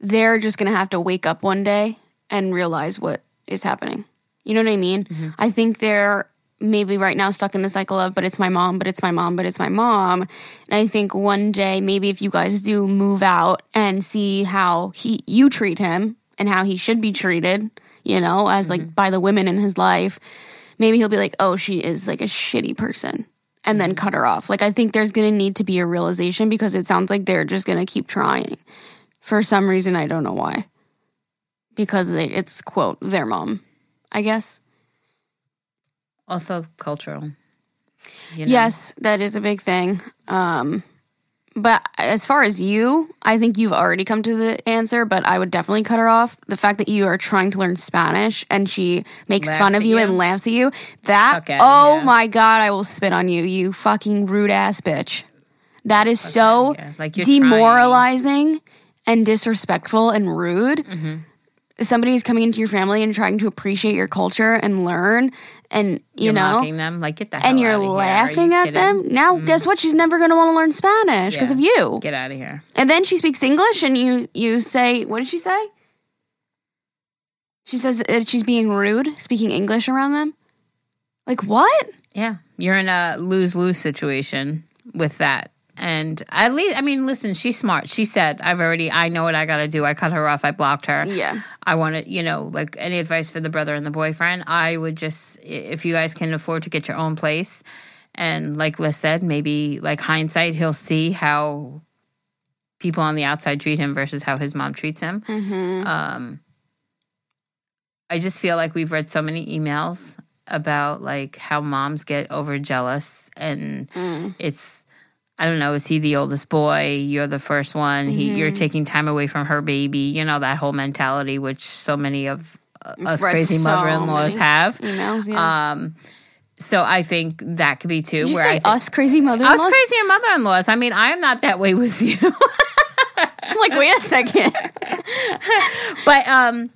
they're just going to have to wake up one day and realize what is happening. You know what I mean? Mm-hmm. I think they're maybe right now stuck in the cycle of but it's my mom, but it's my mom, but it's my mom. And I think one day maybe if you guys do move out and see how he you treat him and how he should be treated, you know, as like by the women in his life, maybe he'll be like, "Oh, she is like a shitty person." and then cut her off. Like I think there's going to need to be a realization because it sounds like they're just going to keep trying. For some reason I don't know why. Because they, it's quote their mom, I guess. Also cultural. You know? Yes, that is a big thing. Um but as far as you, I think you've already come to the answer, but I would definitely cut her off. The fact that you are trying to learn Spanish and she makes Laughs fun of you, you? and laughs at you, that, outta oh here. my God, I will spit on you, you fucking rude ass bitch. That is so outta here. Like, demoralizing and disrespectful and rude. Mm-hmm. Somebody is coming into your family and trying to appreciate your culture and learn, and you You're know, mocking them. Like get the hell and you're. Are you laughing at kidding? Mm-hmm. them. Now, guess what? She's never going to want to learn Spanish because Yeah. of you. Get out of here. And then she speaks English, and you you say, "What did she say?" She says that she's being rude, speaking English around them. Like what? Yeah, you're in a lose lose situation with that. And at least, I mean, listen, she's smart. She said, I've already, I know what I got to do. I cut her off. I blocked her. Yeah. I want to, you know, like any advice for the brother and the boyfriend, I would just, if you guys can afford to get your own place, and like Liz said, maybe like hindsight, he'll see how people on the outside treat him versus how his mom treats him. Um, I just feel like we've read so many emails about like how moms get over jealous and it's I don't know, is he the oldest boy? You're the first one. He you're taking time away from her baby. You know that whole mentality which so many of uh, us read crazy so mother-in-laws have. Emails, yeah. Um so I think that could be too Did you where say I think, us crazy mother us crazy and mother-in-laws. I mean, I am not that way with you. I'm like, wait a second. but um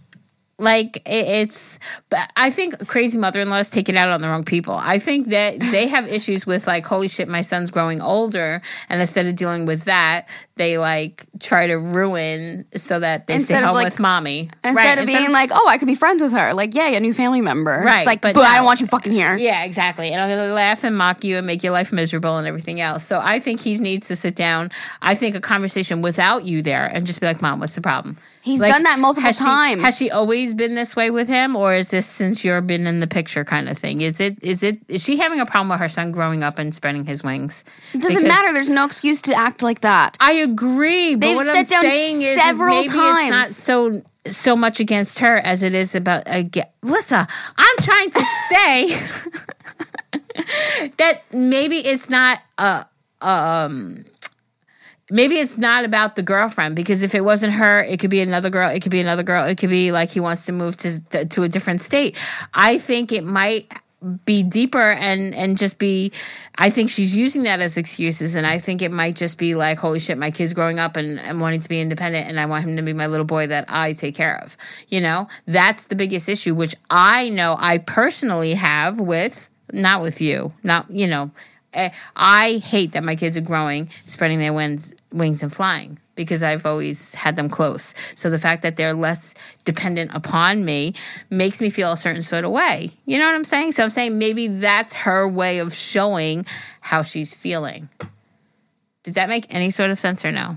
like it's but i think crazy mother-in-laws take it out on the wrong people i think that they have issues with like holy shit my son's growing older and instead of dealing with that they like try to ruin so that they Instead stay of, home like- with mommy Instead Right, of being like, oh, I could be friends with her. Like, yay, a new family member. Right, It's like, but but, I don't want you fucking here. Yeah, exactly. And I'm to laugh and mock you and make your life miserable and everything else. So I think he needs to sit down. I think a conversation without you there and just be like, Mom, what's the problem? He's done that multiple has she- times. has she always been this way with him, or is this since you've been in the picture kind of thing? Is it is it is she having a problem with her son growing up and spreading his wings? It doesn't Because matter. There's no excuse to act like that. I agree, but They've what sat I'm down saying is, is several maybe it's not so so much against her as it is about again. Lissa, I'm trying to say that maybe it's not a um maybe it's not about the girlfriend because if it wasn't her it could be another girl it could be another girl it could be like he wants to move to to, to a different state. I think it might be deeper and and just be i think she's using that as excuses and i think it might just be like holy shit my kid's growing up and, and wanting to be independent and i want him to be my little boy that i take care of you know? That's the biggest issue which i know i personally have with not with you not you know Eh, I hate that my kids are growing, spreading their wings, wings and flying because I've always had them close. So the fact that they're less dependent upon me makes me feel a certain sort of way. You know what I'm saying? So I'm saying maybe that's her way of showing how she's feeling. Did that make any sort of sense or no?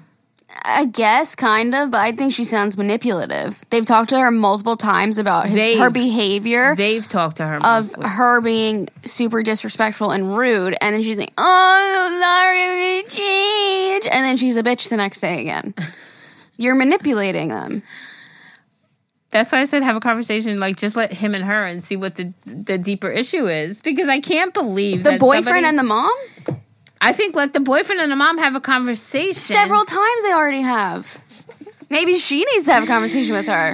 I guess, kind of, but I think she sounds manipulative. They've talked to her multiple times about his, They've- her behavior They've talked to her of mostly. her being super disrespectful and rude, and then she's like, "Oh, I'm sorry, I'm change," and then she's a bitch the next day again. You're manipulating them. That's why I said have a conversation, like just let him and her and see what the the deeper issue is. Because I can't believe The boyfriend somebody- and the mom. I think let the boyfriend and the mom have a conversation. Several times they already have. Maybe she needs to have a conversation with her.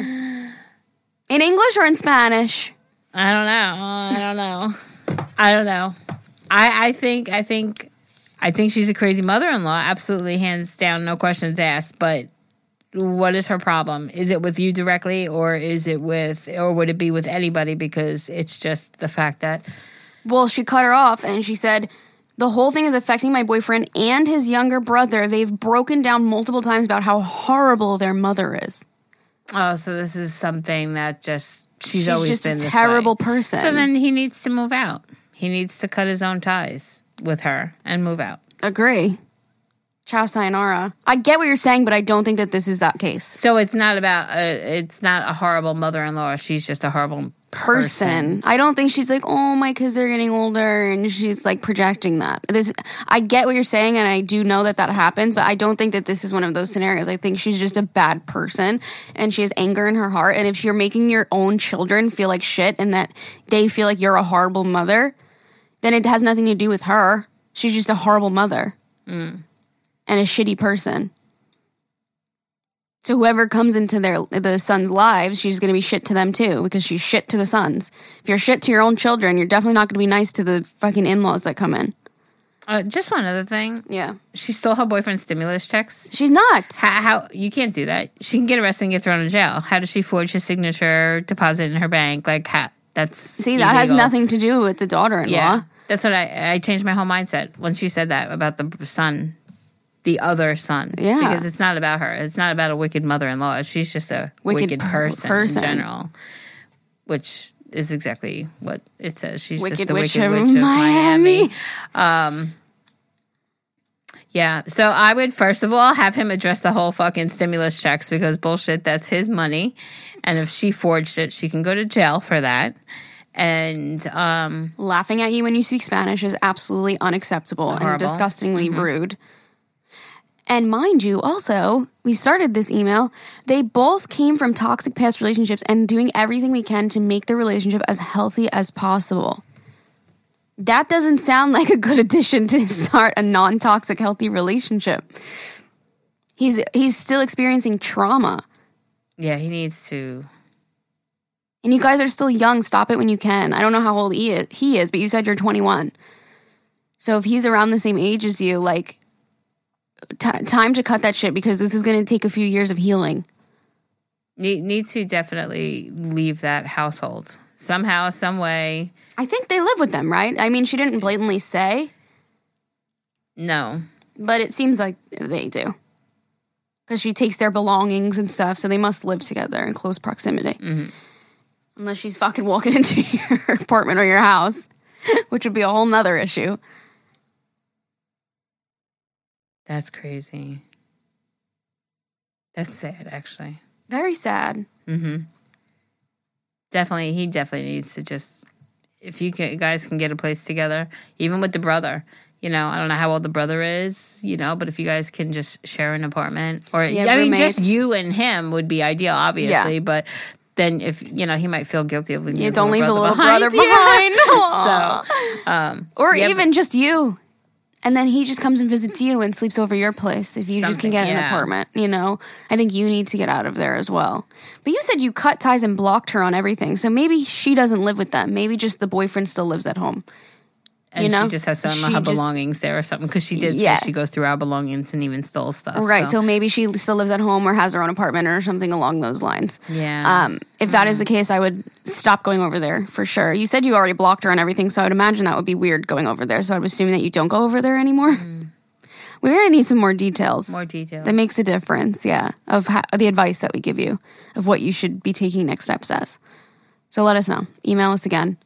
In English or in Spanish? I don't know. I don't know. I don't know. I I think I think I think she's a crazy mother-in-law. Absolutely, hands down, no questions asked. But what is her problem? Is it with you directly, or is it with, or would it be with anybody? Because it's just the fact that Well, she cut her off and she said, The whole thing is affecting my boyfriend and his younger brother. They've broken down multiple times about how horrible their mother is. oh, so this is something that just she's, She's always just been a this terrible way. person. So then he needs to move out. He needs to cut his own ties with her and move out. Agree. Ciao, sayonara. I get what you're saying, but I don't think that this is that case. So it's not about a, it's not a horrible mother-in-law. She's just a horrible Person. I don't think she's like, oh, my kids are getting older, and she's like projecting that. This, I get what you're saying, and I do know that that happens, but I don't think that this is one of those scenarios. I think she's just a bad person, and she has anger in her heart. And if you're making your own children feel like shit, and that they feel like you're a horrible mother, then it has nothing to do with her. She's just a horrible mother mm. and a shitty person. So whoever comes into their the sons' lives, she's going to be shit to them too because she's shit to the sons. If you're shit to your own children, you're definitely not going to be nice to the fucking in-laws that come in. Uh, just one other thing. Yeah, She stole her boyfriend's stimulus checks. she's nuts. How, how you can't do that? She can get arrested and get thrown in jail. How does she forge his signature, deposit in her bank? Like, how, that's See, that has nothing to do with the daughter-in-law. Yeah, that's what I I changed my whole mindset when she said that about the son, the other son. Yeah. because it's not about her. It's not about a wicked mother-in-law. She's just a Wicked wicked, person, person. in general. which is exactly what it says. She's Wicked just the Witch Wicked of Witch of Miami. Miami. Um, yeah, so I would first of all have him address the whole fucking stimulus checks because bullshit, that's his money. And if she forged it, she can go to jail for that. And um, Laughing at you when you speak Spanish is absolutely unacceptable and Horrible. disgustingly rude. And mind you, also, we started this email. They both came from toxic past relationships and doing everything we can to make the relationship as healthy as possible. That doesn't sound like a good addition to start a non toxic, healthy relationship. He's he's still experiencing trauma. yeah, he needs to. And you guys are still young. Stop it when you can. I don't know how old he is, he is, but you said you're 21. So if he's around the same age as you, like, t- time to cut that shit because this is going to take a few years of healing. Need, need to definitely leave that household somehow, some way. I think they live with them, right? I mean, she didn't blatantly say, No, but it seems like they do. Because she takes their belongings and stuff, so they must live together in close proximity. Mm-hmm. Unless she's fucking walking into your apartment or your house, which would be a whole nother issue. That's crazy. That's sad, actually. Very sad. Definitely, he definitely needs to just. If you can, guys can get a place together, even with the brother. You know, I don't know how old the brother is. You know, but if you guys can just share an apartment, or Yeah, I mean, just you and him would be ideal, obviously. Yeah. Then then, if you know, he might feel guilty of leaving. Yeah, don't leave the little brother Yeah. behind. so, um, Or Yeah, even just you. And then he just comes and visits you and sleeps over your place if you just can Something, get an apartment, you know? I think you need to get out of there as well. But you said you cut ties and blocked her on everything. So maybe she doesn't live with them. Maybe just the boyfriend still lives at home. And you know? she just has some of her just- belongings there or something because she did Yeah. say she goes through our belongings and even stole stuff. Right. So maybe she still lives at home or has her own apartment or something along those lines. yeah, Um, if that is the case, I would stop going over there for sure. You said you already blocked her and everything, so I would imagine that would be weird going over there. So I would assume that you don't go over there anymore. We're gonna need some more details. more details. That makes a difference, yeah, of how, the advice that we give you of what you should be taking next steps as. So let us know. Email us again.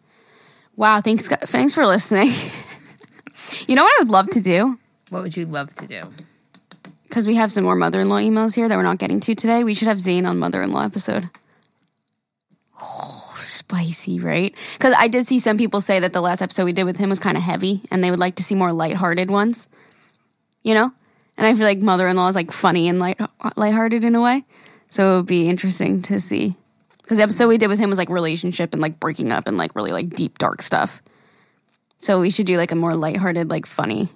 Wow, thanks, thanks for listening. you know what I would love to do what would you love to do? because we have some more mother-in-law emails here that we're not getting to today. We should have Zane on mother-in-law episode. Oh, spicy, right? Because I did see some people say that the last episode we did with him was kind of heavy, and they would like to see more lighthearted ones. You know, and I feel like mother-in-law is like funny and light lighthearted in a way, so it would be interesting to see. Because the episode we did with him was like relationship and like breaking up and like really like deep dark stuff. So we should do like a more lighthearted, like funny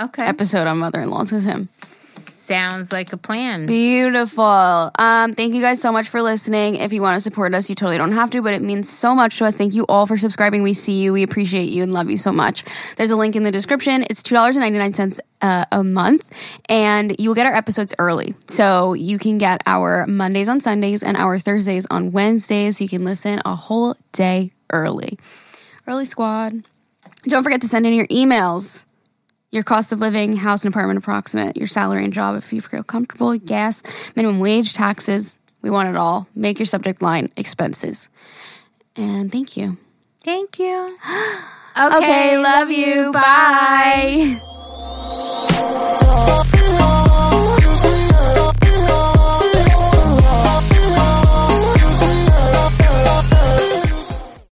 Okay, episode on mother-in-laws with him. sounds like a plan. Beautiful. Um, thank you guys so much for listening. If you want to support us, you totally don't have to, but it means so much to us. Thank you all for subscribing. We see you, we appreciate you, and love you so much. There's a link in the description. It's two dollars and ninety nine cents uh, a month, and you will get our episodes early. So you can get our Mondays on Sundays and our Thursdays on Wednesdays. You can listen a whole day early. Early squad. Don't forget to send in your emails your cost of living, house and apartment approximate, your salary and job if you feel comfortable, gas, minimum wage, taxes. We want it all. Make your subject line expenses. And thank you. Thank you. Okay, love you. Bye.